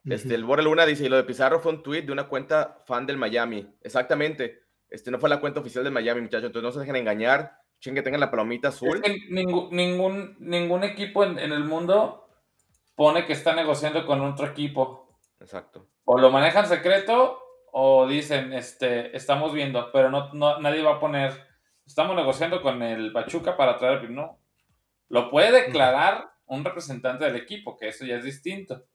Este, el Borre Luna dice, y lo de Pizarro fue un tweet de una cuenta fan del Miami. Exactamente. Este, no fue la cuenta oficial del Miami, muchachos. Entonces no se dejen engañar. Chingue, tengan la palomita azul. ningún, ningún, ningún equipo en, en, el mundo pone que está negociando con otro equipo. Exacto. O lo manejan secreto o dicen, este, estamos viendo, pero no, no nadie va a poner, estamos negociando con el Pachuca para traer el no. Lo puede declarar un representante del equipo, que eso ya es distinto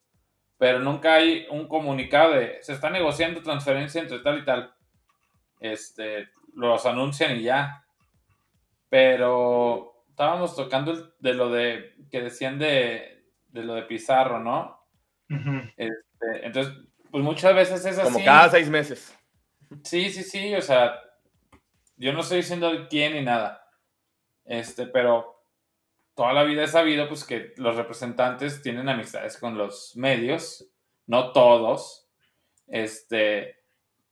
pero nunca hay un comunicado de se está negociando transferencia entre tal y tal. Este, los anuncian y ya. Pero estábamos tocando de lo de que decían de, lo de Pizarro, ¿no? Este, entonces, pues muchas veces es así. Como cada seis meses. Sí, sí, sí, o sea, yo no estoy diciendo quién ni nada. Este, pero toda la vida he sabido pues que los representantes tienen amistades con los medios, no todos, este,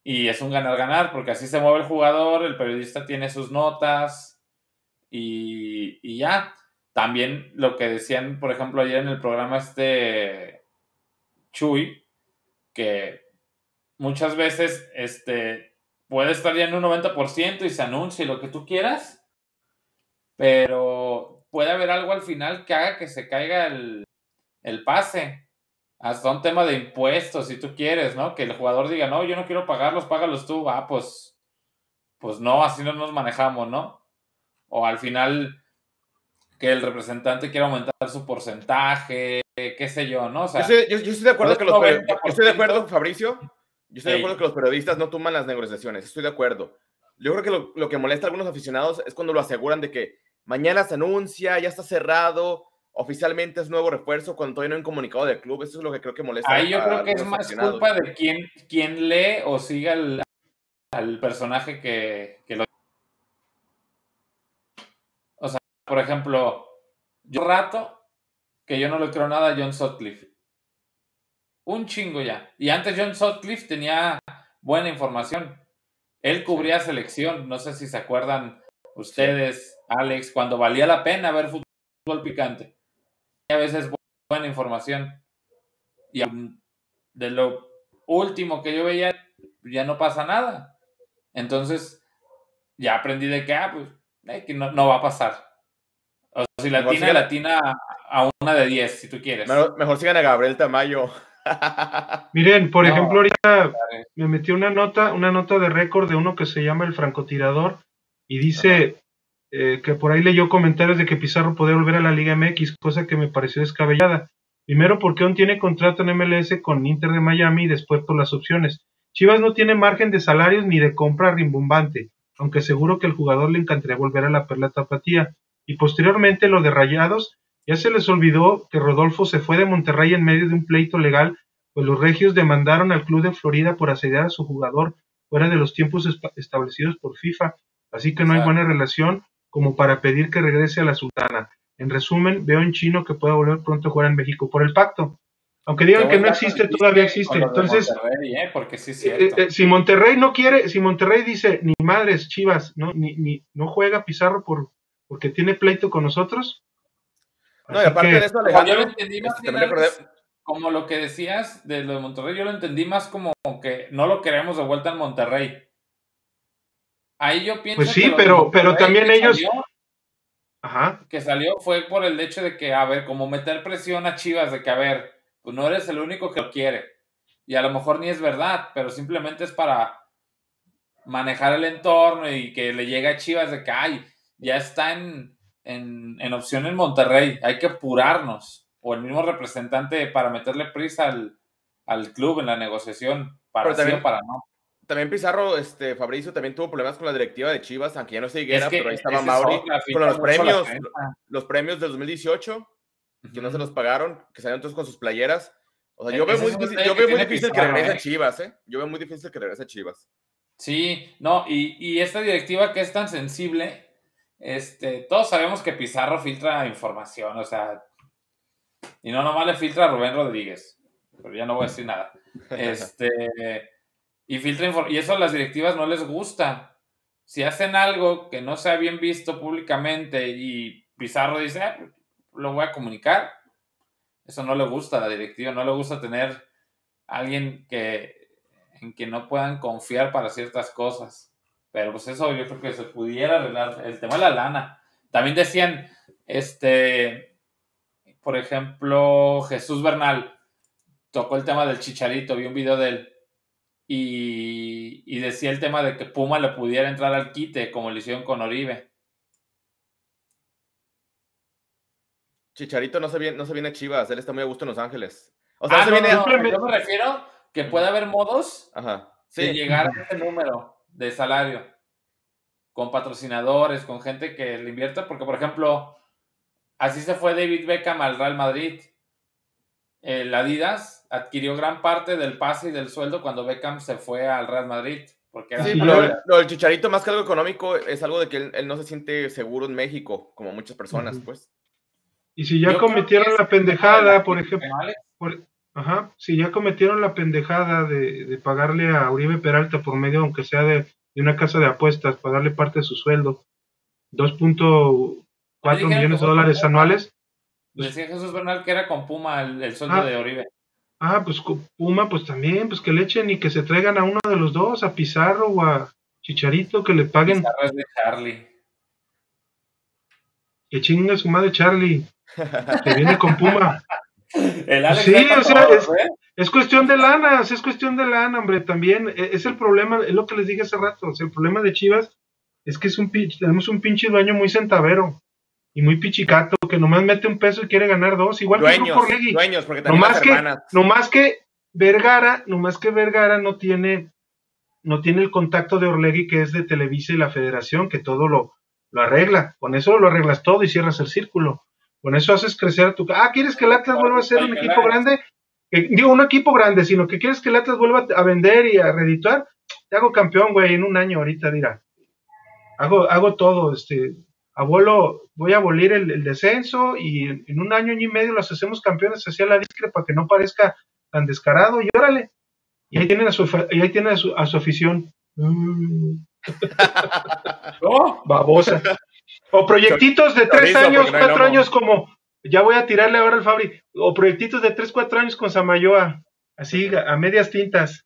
y es un ganar-ganar porque así se mueve el jugador, el periodista tiene sus notas y, y, ya. También lo que decían, por ejemplo, ayer en el programa este Chuy, que muchas veces este, puede estar ya en un 90% y se anuncia lo que tú quieras, pero puede haber algo al final que haga que se caiga el, pase. Hasta un tema de impuestos, si tú quieres, ¿no? Que el jugador diga, no, yo no quiero pagarlos, págalos tú. Ah, pues, pues no, así no nos manejamos, ¿no? O al final que el representante quiera aumentar su porcentaje, qué sé yo, ¿no? yo, estoy, de acuerdo que los yo estoy de acuerdo, Fabricio. Yo estoy de acuerdo que los periodistas no toman las negociaciones. Estoy de acuerdo. Yo creo que lo, lo que molesta a algunos aficionados es cuando lo aseguran de que Mañana se anuncia, ya está cerrado, oficialmente es nuevo refuerzo cuando todavía no hay un comunicado del club. Eso es lo que creo que molesta. Ahí yo creo que es más culpa de quien, quien lee o siga al personaje que, que, lo. O sea, por ejemplo, yo rato que yo no le creo nada a John Sutcliffe. Un chingo ya. Y antes John Sutcliffe tenía buena información. Él cubría selección, no sé si se acuerdan ustedes, Alex, cuando valía la pena ver fútbol picante. Y a veces buena información. Y de lo último que yo veía, ya no pasa nada. Entonces, ya aprendí de que, ah, pues, eh, que no, va a pasar. O sea, si latina, latina a una de 10, si tú quieres. Mejor, sigan a Gabriel Tamayo. Miren, por ejemplo, ahorita me metí una nota, una nota de récord de uno que se llama el francotirador y dice eh, que por ahí leyó comentarios de que Pizarro podría volver a la Liga MX, cosa que me pareció descabellada. Primero porque aún tiene contrato en MLS con Inter de Miami y después por las opciones. Chivas no tiene margen de salarios ni de compra rimbombante, aunque seguro que el jugador le encantaría volver a la Perla Tapatía. Y posteriormente lo de Rayados, ya se les olvidó que Rodolfo se fue de Monterrey en medio de un pleito legal, pues los regios demandaron al club de Florida por asediar a su jugador fuera de los tiempos establecidos por FIFA así que no hay buena relación como para pedir que regrese a la sultana. En resumen, veo en chino que pueda volver pronto a jugar en México por el pacto. Aunque digan que no existe, todavía existe. Entonces, ¿eh? porque sí eh, eh, si Monterrey no quiere, si Monterrey dice, ni madres, Chivas, no, ni, ni, no juega Pizarro por, porque tiene pleito con nosotros, No, y aparte de eso, Alejandro, yo lo entendí más este, como lo que decías de lo de Monterrey, yo lo entendí más como que no lo queremos de vuelta en Monterrey. Ahí yo pienso pues sí, pero, pero también ellos. Ajá. Que salió fue por el hecho de que, a ver, como meter presión a Chivas, de que, a ver, pues no eres el único que lo quiere. Y a lo mejor ni es verdad, pero simplemente es para manejar el entorno y que le llegue a Chivas de que, ay, ya está en, en, opción en Monterrey, hay que apurarnos. O el mismo representante para meterle prisa al, al club en la negociación, para sí o para no también Pizarro, este, Fabricio también tuvo problemas con la directiva de Chivas, aunque ya no se Higuera, pero ahí estaba Mauri con los premios, los premios del 2018, que no se los pagaron, que salieron todos con sus playeras. O sea, yo veo muy difícil, yo veo muy difícil que regrese a ¿eh? Chivas, ¿eh? Yo veo muy difícil que regrese a Chivas. Sí, no, y, y esta directiva que es tan sensible, este, todos sabemos que Pizarro filtra información, o sea, y no nomás le filtra a Rubén Rodríguez, pero ya no voy a decir nada. Este, y filtra y eso a las directivas no les gusta. Si hacen algo que no sea bien visto públicamente y Pizarro dice, ah, lo voy a comunicar, eso no le gusta a la directiva, no le gusta tener alguien que en que no puedan confiar para ciertas cosas. Pero pues eso yo creo que se pudiera arreglar. El tema de la lana. También decían, este, por ejemplo, Jesús Bernal tocó el tema del chicharito, vi un video de él y, decía el tema de que Puma le pudiera entrar al quite, como le hicieron con Oribe. Chicharito no se viene, no se viene a Chivas, él está muy a gusto en Los Ángeles. O sea, ah, yo me refiero que puede haber modos de llegar a ese número de salario con patrocinadores, con gente que le invierta, porque por ejemplo, así se fue David Beckham al Real Madrid. El Adidas adquirió gran parte del pase y del sueldo cuando Beckham se fue al Real Madrid. Porque sí, pero lo del Chicharito, más que algo económico, es algo de que él, no se siente seguro en México, como muchas personas, pues. Y si ya cometieron la pendejada, por ejemplo, ajá, si ya cometieron la pendejada de, pagarle a Uribe Peralta por medio, aunque sea de, una casa de apuestas, pagarle parte de su sueldo, 2.4 millones de dólares anuales. Decía Jesús Bernal que era con Puma el, sueldo ah. de Uribe. Ah, pues Puma, pues también, pues que le echen y que se traigan a uno de los dos, a Pizarro o a Chicharito, que le paguen. Pizarro es de Charlie. Que chinga su madre Charlie, que viene con Puma. El Alex sí, o sea, ¿eh? es, cuestión de lana, es cuestión de lana, hombre, también e, es el problema, es lo que les dije hace rato, el problema de Chivas es que es un tenemos un pinche dueño muy centavero y muy pichicato, que nomás mete un peso y quiere ganar dos, igual que Grupo Dueños, porque también nomás que, más que Vergara, nomás que Vergara no tiene, no tiene el contacto de Orlegui que es de Televisa y la Federación, que todo lo, lo arregla. Con eso lo arreglas todo y cierras el círculo. Con eso haces crecer a tu... Ah, ¿quieres que el Atlas vuelva a ser un equipo grande? digo, un equipo grande, sino que quieres que el Atlas vuelva a vender y a reedituar. Te hago campeón, güey, en un año ahorita, dirá. Hago, hago todo, este, abuelo, voy a abolir el, descenso y en, un año, y medio los hacemos campeones hacia la discre para que no parezca tan descarado y órale. Y ahí tienen a su, ahí tienen a su, a su afición. Mm. Babosa. O proyectitos de tres años, cuatro años como, ya voy a tirarle ahora al Fabri, o proyectitos de tres, cuatro años con Samayoa, así a medias tintas.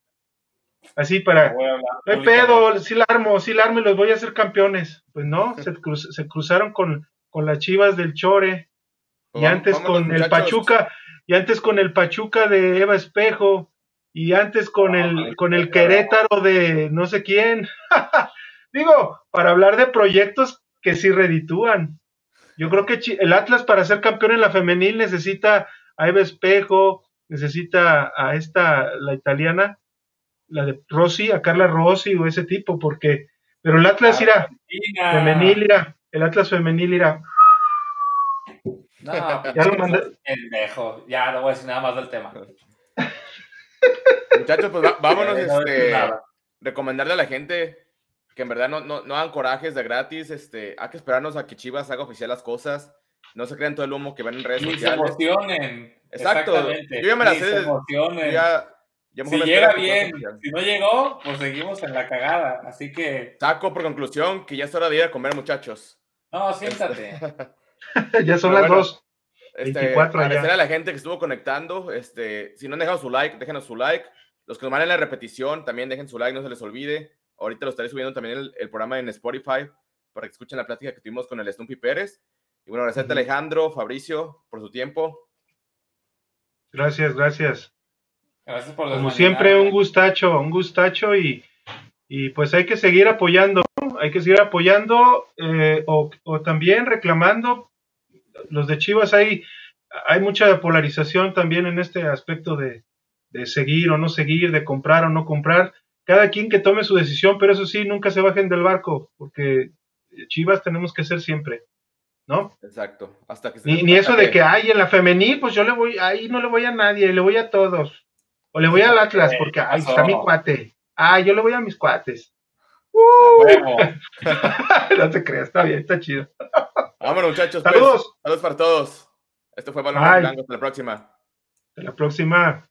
Así para. No hay pedo, sí la armo, sí la armo y los voy a hacer campeones. Pues no, se, cruzaron con, con las chivas del Chore. y antes con el Pachuca, y antes con el Pachuca de Eva Espejo, y antes con el, con el Querétaro de no sé quién. Digo, para hablar de proyectos que sí reditúan. Yo creo que el Atlas para ser campeón en la femenil necesita a Eva Espejo, necesita a esta, la italiana, la de Rossi, a Carla Rossi o ese tipo, porque, pero el Atlas irá, femenil irá, el Atlas femenil irá. No, ya lo mandé. Mejor, ya no voy a decir nada más del tema. Muchachos, pues vámonos, este, recomendarle a la gente que en verdad no, no, no hagan corajes de gratis, este, hay que esperarnos a que Chivas haga oficial las cosas, no se crean todo el humo que ven en redes sociales. se emocionen. Exacto. Yo ya me la sé. Ya, si llega bien, si no llegó, pues seguimos en la cagada. Así que. Saco por conclusión que ya es hora de ir a comer, muchachos. No, siéntate. ya son las dos. Este, agradecer a la gente que estuvo conectando. Este, si no han dejado su like, déjenos su like. Los que nos van en la repetición, también dejen su like, no se les olvide. Ahorita lo estaré subiendo también el, programa en Spotify para que escuchen la plática que tuvimos con el Stumpy Pérez. Y bueno, gracias a Alejandro, Fabricio, por su tiempo. Gracias, gracias. Gracias por Como siempre, un gustacho, un gustacho y, y pues hay que seguir apoyando, hay que seguir apoyando eh, o, o, también reclamando. Los de Chivas hay, hay mucha polarización también en este aspecto de, de seguir o no seguir, de comprar o no comprar. Cada quien que tome su decisión, pero eso sí, nunca se bajen del barco, porque Chivas tenemos que ser siempre. ¿no? Exacto. Hasta que ni, eso de que, ay, en la femenil, pues yo le voy, ahí no le voy a nadie, le voy a todos. O le voy al Atlas, porque ahí está mi cuate. Ah, yo le voy a mis cuates. ¡Uh! no te creas, está bien, está chido. Vámonos, muchachos. Pues. Saludos. Saludos para todos. Esto fue Balón Blanco. Hasta la próxima. Hasta la próxima.